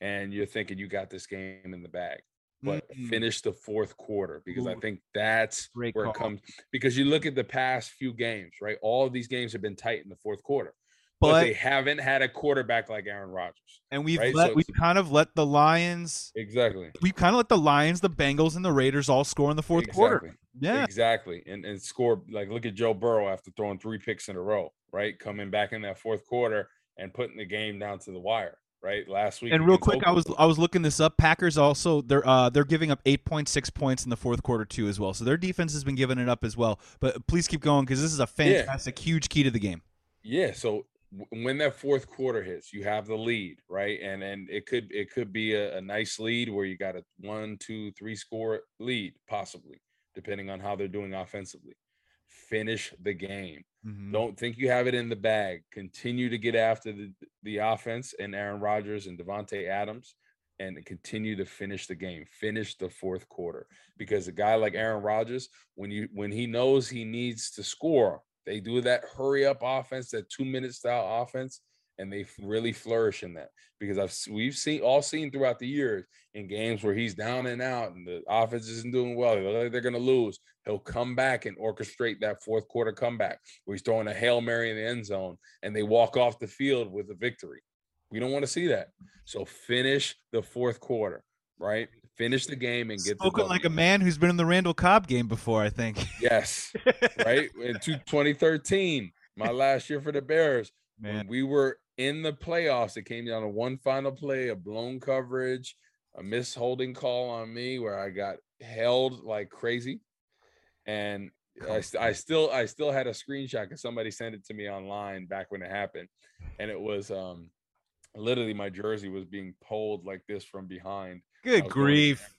And you're thinking you got this game in the bag. But Mm. finish the fourth quarter because I think that's where call. it comes because you look at the past few games, right? All of these games have been tight in the fourth quarter, but, But they haven't had a quarterback like Aaron Rodgers. and we've right, let so we've kind of let the Lions Exactly. we've kind of let the Lions, the Bengals, and the Raiders all score in the fourth quarter. Exactly. Yeah. Exactly. And and score like look at Joe Burrow after throwing three picks in a row, right? Coming back in that fourth quarter and putting the game down to the wire, right? Last week. And real quick, I was I was looking this up. Packers also they're uh they're giving up eight point six points in the fourth quarter too as well. So their defense has been giving it up as well. But please keep going because this is a fantastic, huge key to the game. Yeah. So when that fourth quarter hits, you have the lead, right? And and it could it could be a, a nice lead where you got a one, two, three score lead, possibly, depending on how they're doing offensively. Finish the game. Mhm. Don't think you have it in the bag. Continue to get after the, the offense and Aaron Rodgers and Davante Adams and continue to finish the game. Finish the fourth quarter. Because a guy like Aaron Rodgers, when you when he knows he needs to score, they do that hurry up offense, that two minute style offense, and they really flourish in that. Because I've we've seen all seen throughout the years in games where he's down and out and the offense isn't doing well, they look like they're gonna lose. He'll come back and orchestrate that fourth quarter comeback where he's throwing a Hail Mary in the end zone and they walk off the field with a victory. We don't want to see that. So finish the fourth quarter, right? Finish the game and get Spoken like a man who's been in the Randall Cobb game before. I think. Yes, right? In two- 2013, my last year for the Bears, when Man, we were in the playoffs, it came down to one final play, a blown coverage, a miss holding call on me where I got held like crazy. And I, I still I still had a screenshot because somebody sent it to me online back when it happened. And it was um literally my jersey was being pulled like this from behind. good grief.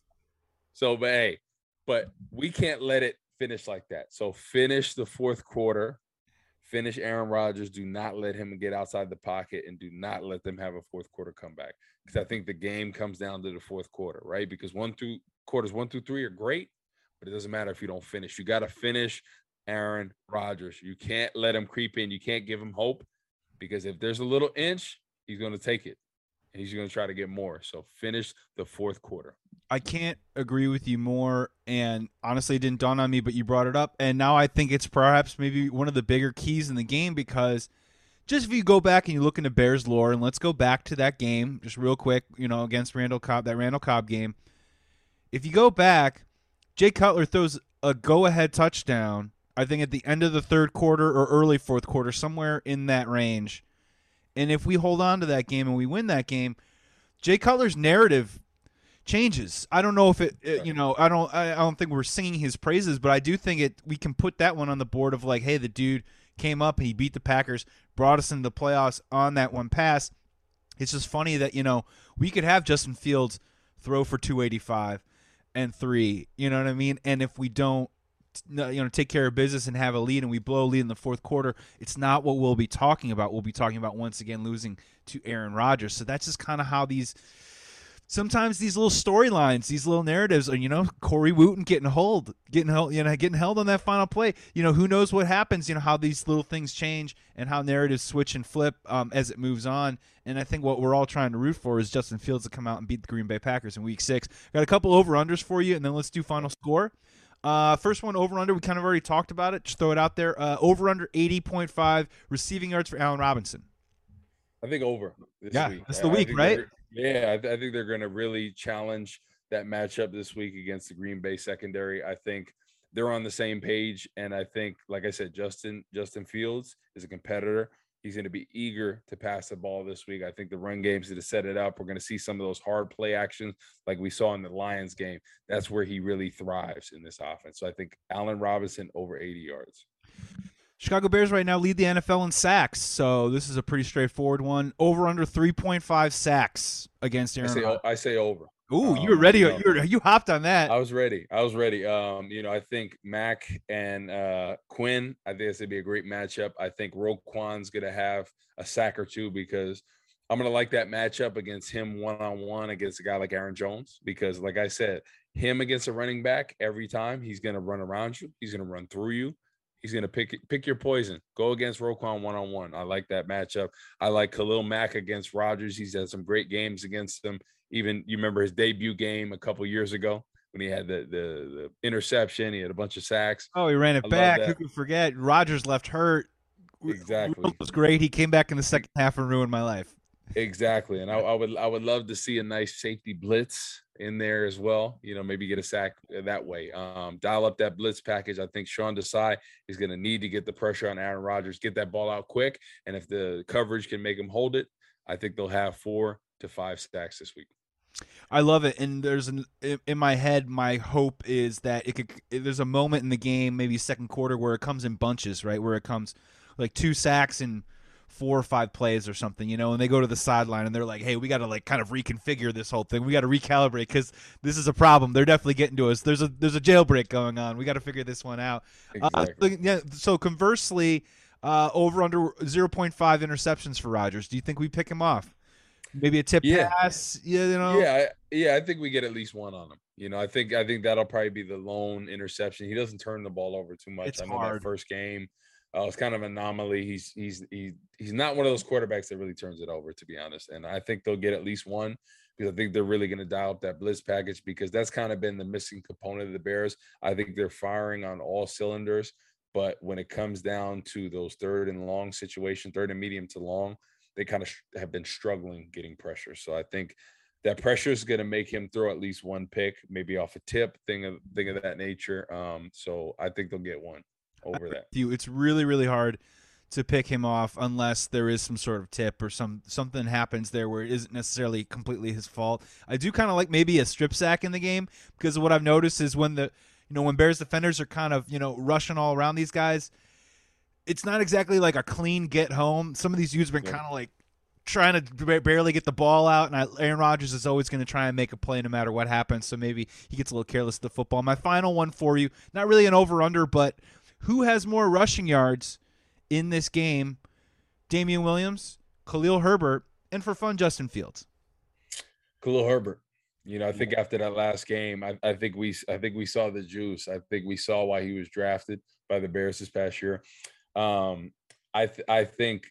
So, but hey, but we can't let it finish like that. So finish the fourth quarter, Finish Aaron Rodgers. Do not let him get outside the pocket and do not let them have a fourth quarter comeback. Because I think the game comes down to the fourth quarter, right? Because one through quarters one through three are great, but it doesn't matter if you don't finish. You got to finish Aaron Rodgers. You can't let him creep in. You can't give him hope because if there's a little inch, he's going to take it and he's going to try to get more. So finish the fourth quarter. I can't agree with you more. And honestly, it didn't dawn on me, but you brought it up. And now I think it's perhaps maybe one of the bigger keys in the game because just if you go back and you look into Bears lore, and let's go back to that game just real quick, you know, against Randall Cobb, that Randall Cobb game. If you go back, Jay Cutler throws a go ahead touchdown, I think at the end of the third quarter or early fourth quarter, somewhere in that range. And if we hold on to that game and we win that game, Jay Cutler's narrative changes. I don't know if it, it, you know, I don't I don't think we're singing his praises, but I do think it we can put that one on the board of like, hey, the dude came up, he beat the Packers, brought us into the playoffs on that one pass. It's just funny that, you know, we could have Justin Fields throw for 285 and 3, you know what I mean? And if we don't you know take care of business and have a lead and we blow a lead in the fourth quarter it's not what we'll be talking about we'll be talking about once again losing to Aaron Rodgers so that's just kind of how these sometimes these little storylines, these little narratives, are you know Corey Wootton getting hold, getting held, you know, getting held on that final play. You know, who knows what happens? You know how these little things change and how narratives switch and flip um, as it moves on. And I think what we're all trying to root for is Justin Fields to come out and beat the Green Bay Packers in Week Six. Got a couple over unders for you, and then let's do final score. Uh, first one over under. We kind of already talked about it. Just throw it out there. Uh, over under eighty point five receiving yards for Allen Robinson. I think over. yeah, week. that's the week, right? Yeah, I, th- I think they're going to really challenge that matchup this week against the Green Bay secondary. I think they're on the same page, and I think, like I said, Justin Justin Fields is a competitor. He's going to be eager to pass the ball this week. I think the run game's going to set it up. We're going to see some of those hard play actions like we saw in the Lions game. That's where he really thrives in this offense. So I think Allen Robinson over 80 yards. Chicago Bears right now lead the NFL in sacks, so this is a pretty straightforward one. Over under three point five sacks against Aaron. I say, I say over. Ooh, you were um, ready. You, know, you hopped on that. I was ready. I was ready. Um, you know, I think Mack and uh, Quinn. I think it's gonna be a great matchup. I think Roquan's gonna have a sack or two because I'm gonna like that matchup against him one on one against a guy like Aaron Jones because, like I said, him against a running back every time he's gonna run around you. He's gonna run through you. He's going to pick pick your poison. Go against Roquan one on one. I like that matchup. I like Khalil Mack against Rodgers. He's had some great games against them. Even you remember his debut game a couple years ago when he had the, the, the interception. He had a bunch of sacks. Oh, he ran it I back. Who could forget? Rodgers left hurt. Exactly. It was great. He came back in the second half and ruined my life. Exactly, and I, I, would I would love to see a nice safety blitz in there as well. You know, maybe get a sack that way. Um, dial up that blitz package. I think Sean Desai is going to need to get the pressure on Aaron Rodgers, get that ball out quick, and if the coverage can make him hold it, I think they'll have four to five sacks this week. I love it, and there's an in my head. My hope is that it could. There's a moment in the game, maybe second quarter, where it comes in bunches, right? Where it comes like two sacks and four or five plays or something, you know, and they go to the sideline and they're like, "Hey, we got to like kind of reconfigure this whole thing. We got to recalibrate because this is a problem. They're definitely getting to us. There's a there's a jailbreak going on. We got to figure this one out." Exactly. Uh, yeah. So conversely, uh, over under 0.5 interceptions for Rodgers. Do you think we pick him off? Maybe a tip yeah. pass. Yeah, you know. Yeah, yeah. I think we get at least one on him. You know, I think I think that'll probably be the lone interception. He doesn't turn the ball over too much. It's I know hard. that first game uh, it's kind of an anomaly. He's he's he, he's not one of those quarterbacks that really turns it over, to be honest. And I think they'll get at least one because I think they're really going to dial up that blitz package because that's kind of been the missing component of the Bears. I think they're firing on all cylinders, but when it comes down to those third and long situation, third and medium to long, they kind of have been struggling getting pressure. So I think that pressure is going to make him throw at least one pick, maybe off a tip, thing of thing of that nature. Um, so I think they'll get one over that. You, it's really really hard to pick him off unless there is some sort of tip or some something happens there where it isn't necessarily completely his fault. I do kind of like maybe a strip sack in the game because what I've noticed is when the you know when Bears defenders are kind of you know rushing all around these guys, it's not exactly like a clean get home. Some of these dudes have been yeah. kind of like trying to barely get the ball out, and Aaron Rodgers is always going to try and make a play no matter what happens. So maybe he gets a little careless with the football. My final one for you, not really an over under, but who has more rushing yards in this game, Damien Williams, Khalil Herbert, and for fun, Justin Fields. Khalil Herbert. You know, I think after that last game, I, I, think we I think we saw the juice. I think we saw why he was drafted by the Bears this past year. Um, I th- I think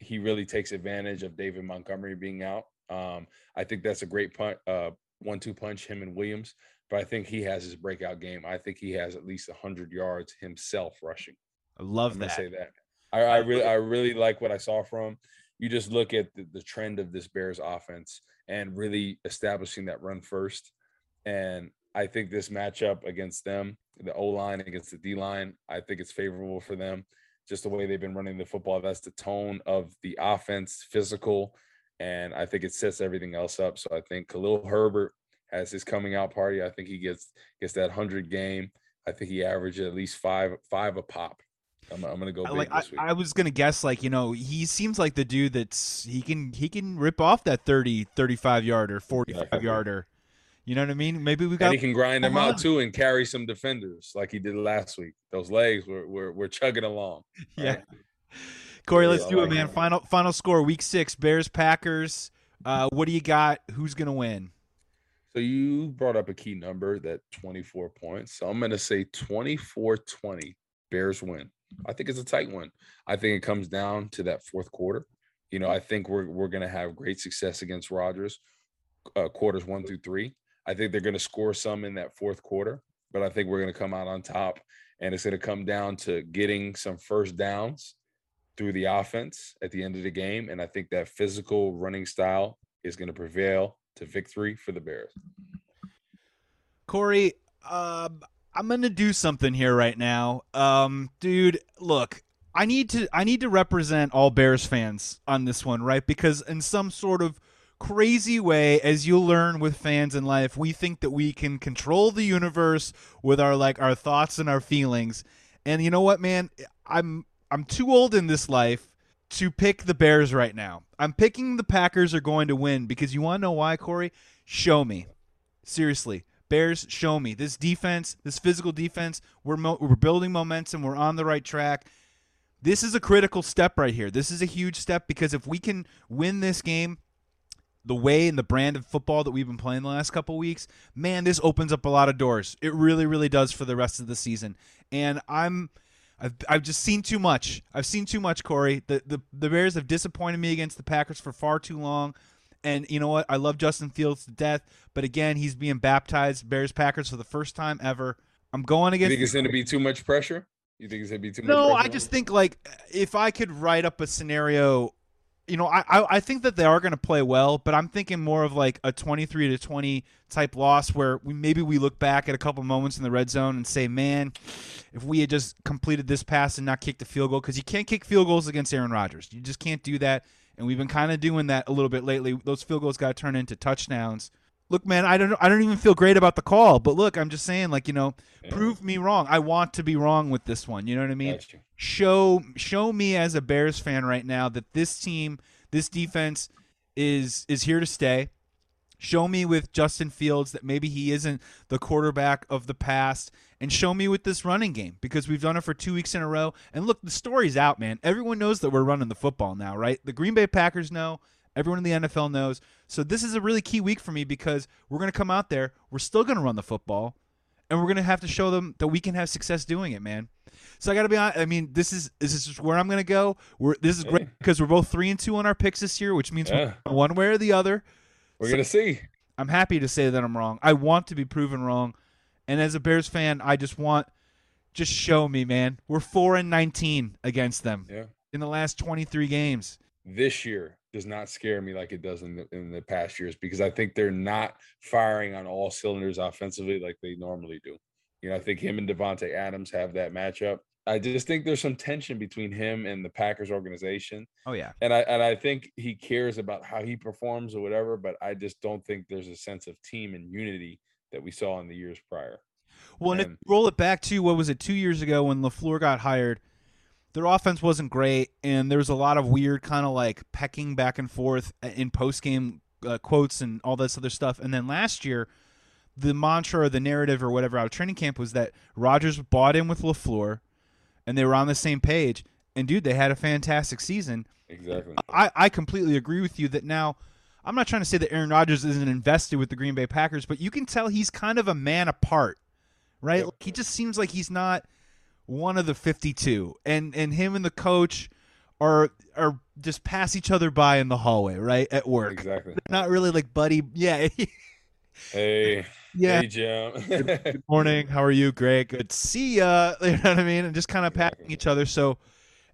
he really takes advantage of David Montgomery being out. Um, I think that's a great punt, uh, one-two punch him and Williams. But I think he has his breakout game. I think he has at least hundred yards himself rushing. I love I'm that. Say that. I, I really I really like what I saw from him. You just look at the, the trend of this Bears offense and really establishing that run first. And I think this matchup against them, the O line against the D line, I think it's favorable for them. Just the way they've been running the football. That's the tone of the offense, physical, and I think it sets everything else up. So I think Khalil Herbert has his coming out party. I think he gets gets that hundred game. I think he averaged at least five five a pop. I'm, I'm gonna go big like this week. I, I was gonna guess like you know he seems like the dude that's he can he can rip off that 30 35 yarder 45 Yeah. yarder you know what i mean maybe we got and he can grind them out too and carry some defenders like he did last week. Those legs were were, were chugging along. yeah corey let's I do it man final final score week six bears packers uh what do you got who's gonna win So you brought up a key number that 24 points. So I'm going to say 24-20 Bears win. I think it's a tight one. I think it comes down to that fourth quarter. You know, I think we're we're going to have great success against Rodgers uh, quarters 1 through 3. I think they're going to score some in that fourth quarter, but I think we're going to come out on top and it's going to come down to getting some first downs through the offense at the end of the game and I think that physical running style is going to prevail to victory for the Bears. corey um i'm gonna do something here right now. Um dude look i need to i need to represent all bears fans on this one right? Because in some sort of crazy way as you'll learn with fans in life we think that we can control the universe with our like our thoughts and our feelings. And you know what man? I'm i'm too old in this life to pick the bears right now. I'm picking the packers are going to win because you want to know why corey? Show me. Seriously. Bears show me. This defense this physical defense we're mo- we're building momentum. We're on the right track. This is a critical step right here. This is a huge step because if we can win this game the way and the brand of football that we've been playing the last couple weeks, man, this opens up a lot of doors. It really, really does for the rest of the season. And I'm, I've, I've just seen too much. I've seen too much, Corey. The, the the Bears have disappointed me against the Packers for far too long. And you know what? I love Justin Fields to death, but again, he's being baptized Bears Packers for the first time ever. I'm going against. You think it's going to be too much pressure? You think it's going to be too much? Pressure? No, I just think like if I could write up a scenario, you know, I I, I think that they are going to play well, but I'm thinking more of like a 23 to 20 type loss where we maybe we look back at a couple moments in the red zone and say, man, if we had just completed this pass and not kicked the field goal, because you can't kick field goals against Aaron Rodgers, you just can't do that, and we've been kind of doing that a little bit lately. Those field goals got to turn into touchdowns. Look, man, I don't I don't even feel great about the call, but look, I'm just saying, like you know, Yeah. prove me wrong. I want to be wrong with this one. You know what I mean? Show show me as a Bears fan right now that this team, this defense is is here to stay. Show me with Justin Fields that maybe he isn't the quarterback of the past and show me with this running game because we've done it for 2 weeks in a row. And look, the story's out, man. Everyone knows that we're running the football now, right? The Green Bay Packers know, everyone in the NFL knows. So this is a really key week for me because we're going to come out there, we're still going to run the football and we're gonna have to show them that we can have success doing it, man. So I got to be honest. I mean, this is this is just where I'm gonna go. We're this is great because we're both three and two on our picks this year, which means Yeah. we're one way or the other. We're So- going to see. I'm happy to say that I'm wrong. I want to be proven wrong, and as a Bears fan, I just want just show me, man. We're four and 19 against them Yeah. in the last 23 games. This year does not scare me like it does in the, in the past years because I think they're not firing on all cylinders offensively like they normally do. You know, I think him and Davante Adams have that matchup. I just think there's some tension between him and the Packers organization. Oh yeah, and I and I think he cares about how he performs or whatever, but I just don't think there's a sense of team and unity that we saw in the years prior. Well, and if And- you roll it back to what was it two years ago when Lafleur got hired, their offense wasn't great, and there was a lot of weird kind of like pecking back and forth in post game uh, quotes and all this other stuff. And then last year, the mantra or the narrative or whatever out of training camp was that Rodgers bought in with Lafleur, and they were on the same page. And dude, they had a fantastic season. Exactly. I, I completely agree with you that now I'm not trying to say that Aaron Rodgers isn't invested with the Green Bay Packers, but you can tell he's kind of a man apart, right? Yep. He just seems like he's not one of the 52. And and him and the coach are are just pass each other by in the hallway, right? At work. Exactly. Not really like buddy. Yeah. Hey, yeah. hey, Jim. Good morning. How are you? Great. Good. to See ya. You know what I mean? And just kind of patting each other. So,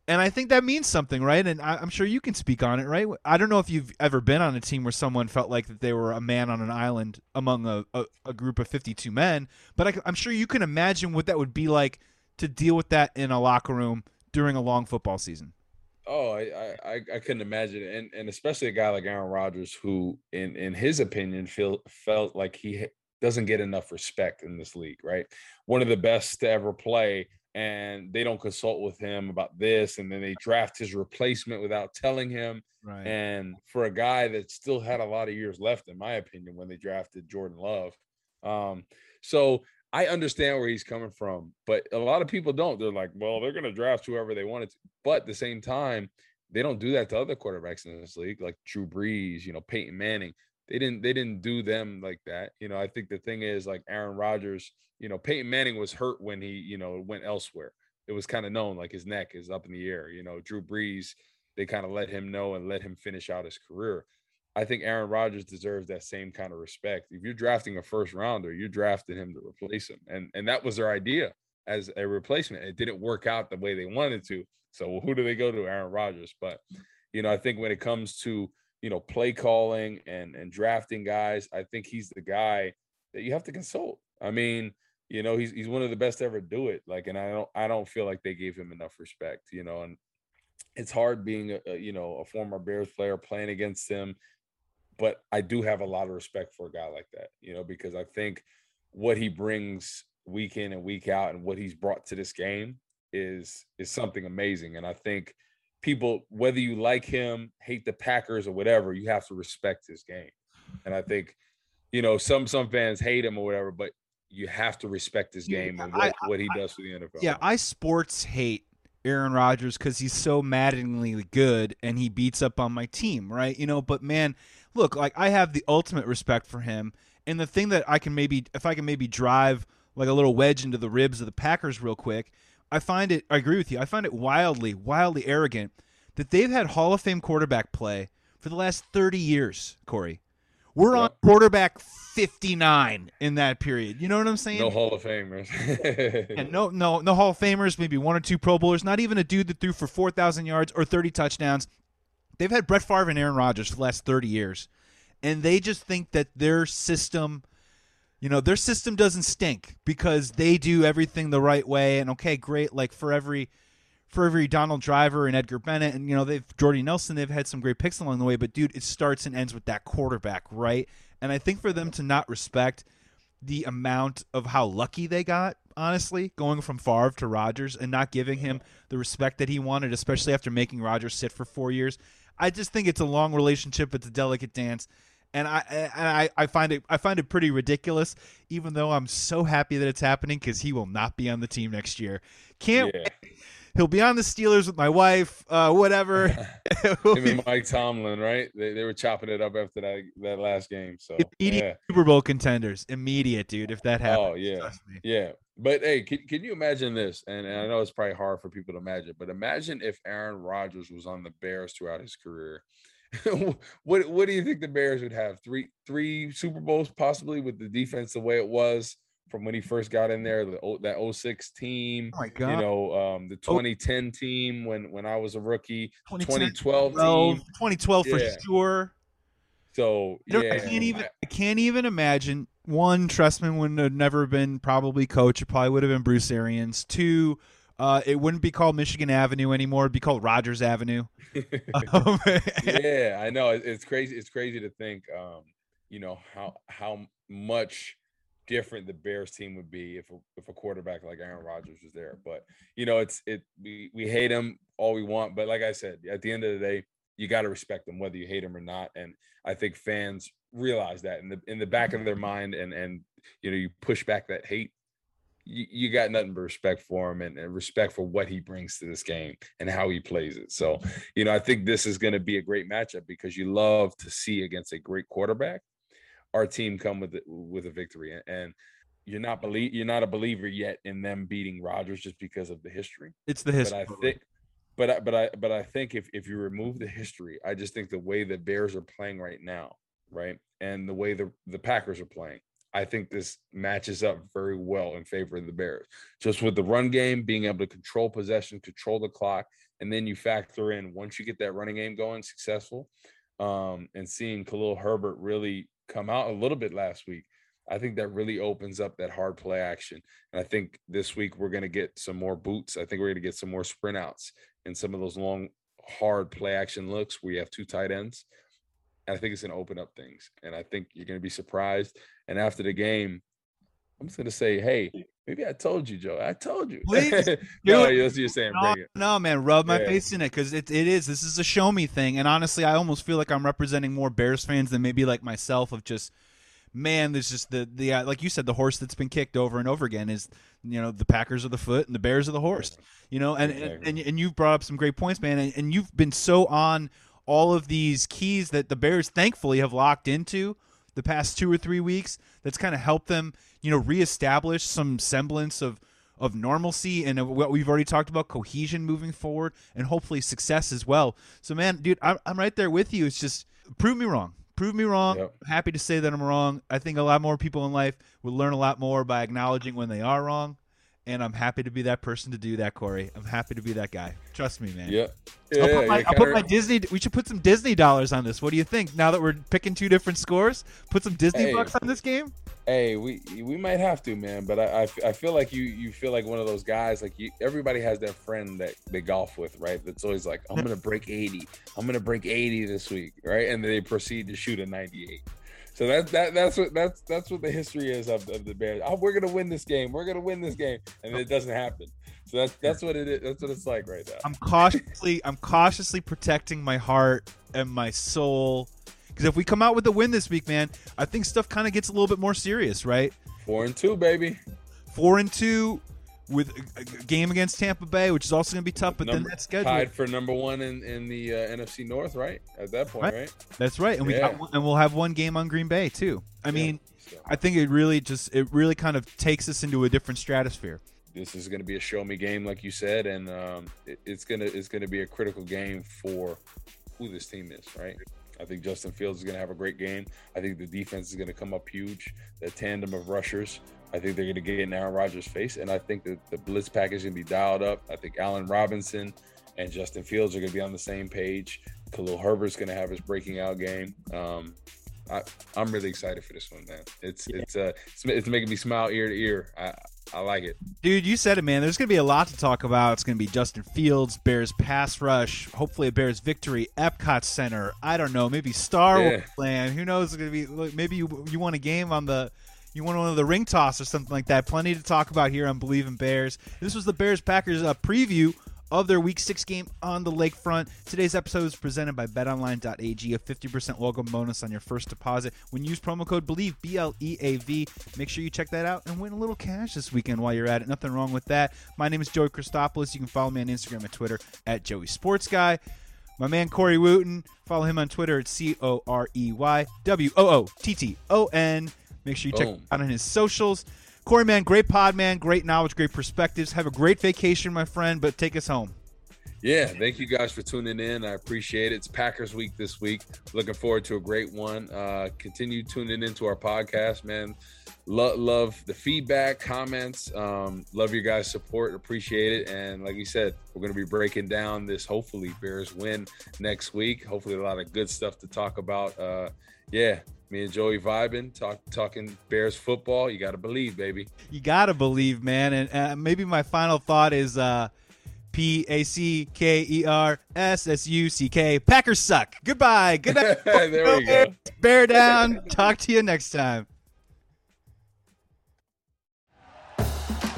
and I think that means something, right? And I, I'm sure you can speak on it, right? I don't know if you've ever been on a team where someone felt like that they were a man on an island among a, a, a group of 52 men, but I, am sure you can imagine what that would be like to deal with that in a locker room during a long football season. Oh, I, I I couldn't imagine and and especially a guy like Aaron Rodgers, who in in his opinion feel felt like he doesn't get enough respect in this league, right? One of the best to ever play, and they don't consult with him about this, and then they draft his replacement without telling him. Right. And for a guy that still had a lot of years left, in my opinion, when they drafted Jordan Love, um, so I understand where he's coming from, but a lot of people don't. They're like, well, they're going to draft whoever they wanted to. But at the same time, they don't do that to other quarterbacks in this league, like Drew Brees, you know, Peyton Manning. They didn't they didn't do them like that. You know, I think the thing is like Aaron Rodgers, you know, Peyton Manning was hurt when he, you know, went elsewhere. It was kind of known like his neck is up in the air. You know, Drew Brees, they kind of let him know and let him finish out his career. I think Aaron Rodgers deserves that same kind of respect. If you're drafting a first rounder, you're drafting him to replace him. And and that was their idea as a replacement. It didn't work out the way they wanted to. So who do they go to? Aaron Rodgers. But you know, I think when it comes to you know play calling and and drafting guys, I think he's the guy that you have to consult. I mean, you know, he's he's one of the best to ever do it. Like, and I don't I don't feel like they gave him enough respect. You know, and it's hard being a, you know a former Bears player playing against him but I do have a lot of respect for a guy like that, you know, because I think what he brings week in and week out and what he's brought to this game is is something amazing. And I think people, whether you like him, hate the Packers or whatever, you have to respect his game. And I think, you know, some some fans hate him or whatever, but you have to respect his Yeah, game and I- what, what he does for the NFL. Yeah, I sports hate Aaron Rodgers because he's so maddeningly good and he beats up on my team, right? You know, but man, look, like I have the ultimate respect for him. And the thing that I can maybe, if I can maybe drive like a little wedge into the ribs of the Packers real quick, I find it, I agree with you, I find it wildly, wildly arrogant that they've had Hall of Fame quarterback play for the last 30 years, Corey. We're on quarterback 59 in that period. You know what I'm saying? no Hall of Famers. And no, no, no Hall of Famers, maybe one or two Pro Bowlers, not even a dude that threw for 4,000 yards or 30 touchdowns. They've had Brett Favre and Aaron Rodgers for the last 30 years. And they just think that their system, you know, their system doesn't stink because they do everything the right way. And okay, great. Like for every, for every Donald Driver and Edgar Bennett and, you know, they've Jordy Nelson, they've had some great picks along the way. But dude, it starts and ends with that quarterback, right? And I think for them to not respect the amount of how lucky they got, honestly, going from Favre to Rodgers and not giving him the respect that he wanted, especially after making Rodgers sit for four years. I just think it's a long relationship. It's a delicate dance, and I and I, I find it I find it pretty ridiculous. Even though I'm so happy that it's happening because he will not be on the team next year. Can't yeah. He'll be on the Steelers with my wife, uh, whatever. We'll Him be and Mike Tomlin, right? They, they were chopping it up after that that last game. So immediate yeah. Super Bowl contenders, immediate dude. If that happens, Oh yeah, trust me. yeah. But hey, can, can you imagine this? And, and I know it's probably hard for people to imagine, but imagine if Aaron Rodgers was on the Bears throughout his career. what what do you think the Bears would have? Three three Super Bowls possibly with the defense the way it was from when he first got in there, the that 06 team, Oh my god, you know, um the Oh. 2010 team when when I was a rookie, 2010, 2012 team. 2012 for sure. So I yeah, I can't even. I can't even imagine. One, Trestman wouldn't have never been probably coach. It probably would have been Bruce Arians. Two, uh, it wouldn't be called Michigan Avenue anymore. It'd be called Rodgers Avenue. Um, yeah, I know. It's crazy. It's crazy to think, um, you know, how how much different the Bears team would be if a, if a quarterback like Aaron Rodgers was there. But you know, it's it we we hate him all we want, but like I said, at the end of the day, you got to respect him whether you hate him or not. And I think fans realize that in the in the back of their mind, and and you know, you push back that hate. you, got nothing but respect for him and, respect for what he brings to this game and how he plays it. So, you know, I think this is going to be a great matchup because you love to see against a great quarterback our team come with it, with a victory. And you're not believe you're not a believer yet in them beating Rodgers just because of the history. It's the history. But I think, but I, but I but I think if if you remove the history, I just think the way the Bears are playing right now, right, and the way the the Packers are playing, I think this matches up very well in favor of the Bears. Just with the run game, being able to control possession, control the clock, and then you factor in once you get that running game going successful, um, and seeing Khalil Herbert really come out a little bit last week. I think that really opens up that hard play action. And I think this week we're going to get some more boots. I think we're going to get some more sprint outs and some of those long, hard play action looks where you have two tight ends. And I think it's going to open up things. And I think you're going to be surprised. And after the game, I'm just going to say, hey, maybe I told you, Joe. I told you. Please. no, you're saying. No, no, man, rub my yeah. face in it because it, it is. This is a show me thing. And honestly, I almost feel like I'm representing more Bears fans than maybe like myself of just – man, there's just the the uh, like you said, the horse that's been kicked over and over again is you know the Packers are the foot and the Bears are the horse. You know, and exactly. and, and you've brought up some great points, man, and, and you've been so on all of these keys that the Bears thankfully have locked into the past two or three weeks. That's kind of helped them, you know, reestablish some semblance of of normalcy and what we've already talked about cohesion moving forward and hopefully success as well. So man, dude, I'm, I'm right there with you. It's just prove me wrong prove me wrong. Yep. Happy to say that I'm wrong. I think a lot more people in life will learn a lot more by acknowledging when they are wrong. And I'm happy to be that person to do that, Corey. I'm happy to be that guy. Trust me, man. Yeah. yeah I'll put, my, I'll put my Disney. We should put some Disney dollars on this. What do you think? Now that we're picking two different scores, put some Disney hey, bucks on this game. Hey, we we might have to, man. But I, I, I feel like you you feel like one of those guys. Like you, everybody has that friend that they golf with, right? That's always like, I'm gonna break 80. I'm gonna break 80 this week, right? And they proceed to shoot a 98. So that's that that's what that's that's what the history is of, of the Bears. Oh, we're gonna win this game. We're gonna win this game, and it doesn't happen. So that's that's what it is. That's what it's like right now. I'm cautiously I'm cautiously protecting my heart and my soul because if we come out with a win this week, man, I think stuff kind of gets a little bit more serious, right? Four and two, baby. Four and two with a game against Tampa Bay, which is also going to be tough. But number, then that schedule tied for number one in, in the uh, NFC North, right? At that point, right? right? That's right, and yeah. we got, and we'll have one game on Green Bay too. I yeah. mean, so. I think it really just it really kind of takes us into a different stratosphere. This is going to be a show me game, like you said, and um, it, it's gonna it's gonna be a critical game for who this team is, right? I think Justin Fields is going to have a great game. I think the defense is going to come up huge. The tandem of rushers I think they're going to get in Aaron Rodgers' face, and I think that the blitz package is going to be dialed up. I think Allen Robinson and Justin Fields are going to be on the same page. Khalil Herbert's going to have his breaking out game. Um, I, am really excited for this one, man. It's yeah. it's uh it's, it's, making me smile ear to ear. I I like it, dude. You said it, man. There's gonna be a lot to talk about. It's gonna be Justin Fields, Bears pass rush, hopefully a Bears victory, Epcot Center. I don't know, maybe Star Wars yeah. Land. Who knows? It's gonna be maybe you you want a game on the you want one of the ring toss or something like that. Plenty to talk about here on Bleav in Bears. This was the Bears Packers uh, preview of their Week 6 game on the lakefront. Today's episode is presented by betonline.ag, a 50% welcome bonus on your first deposit. When you use promo code BLEAV, B L E A V, make sure you check that out and win a little cash this weekend while you're at it. Nothing wrong with that. My name is Joey Christopoulos. You can follow me on Instagram and Twitter at Joey Sports Guy. My man Corey Wootton, follow him on Twitter at C O R E Y W O O T T O N. Make sure you check out on his socials. Corey, man, great pod, man. Great knowledge, great perspectives. Have a great vacation, my friend, but take us home. Yeah, thank you guys for tuning in. I appreciate it. It's Packers week this week. Looking forward to a great one. Uh, continue tuning into our podcast, man. Lo- love the feedback, comments. Um, love your guys' support. Appreciate it. And like you said, we're going to be breaking down this hopefully Bears win next week. Hopefully, a lot of good stuff to talk about. Uh, yeah, me and Joey vibing, talk, talking Bears football. You got to believe, baby. You got to believe, man. And uh, maybe my final thought is uh, P A C K E R S S U C K. Packers suck. Goodbye. Good night. there we go. Bear down. Talk to you next time.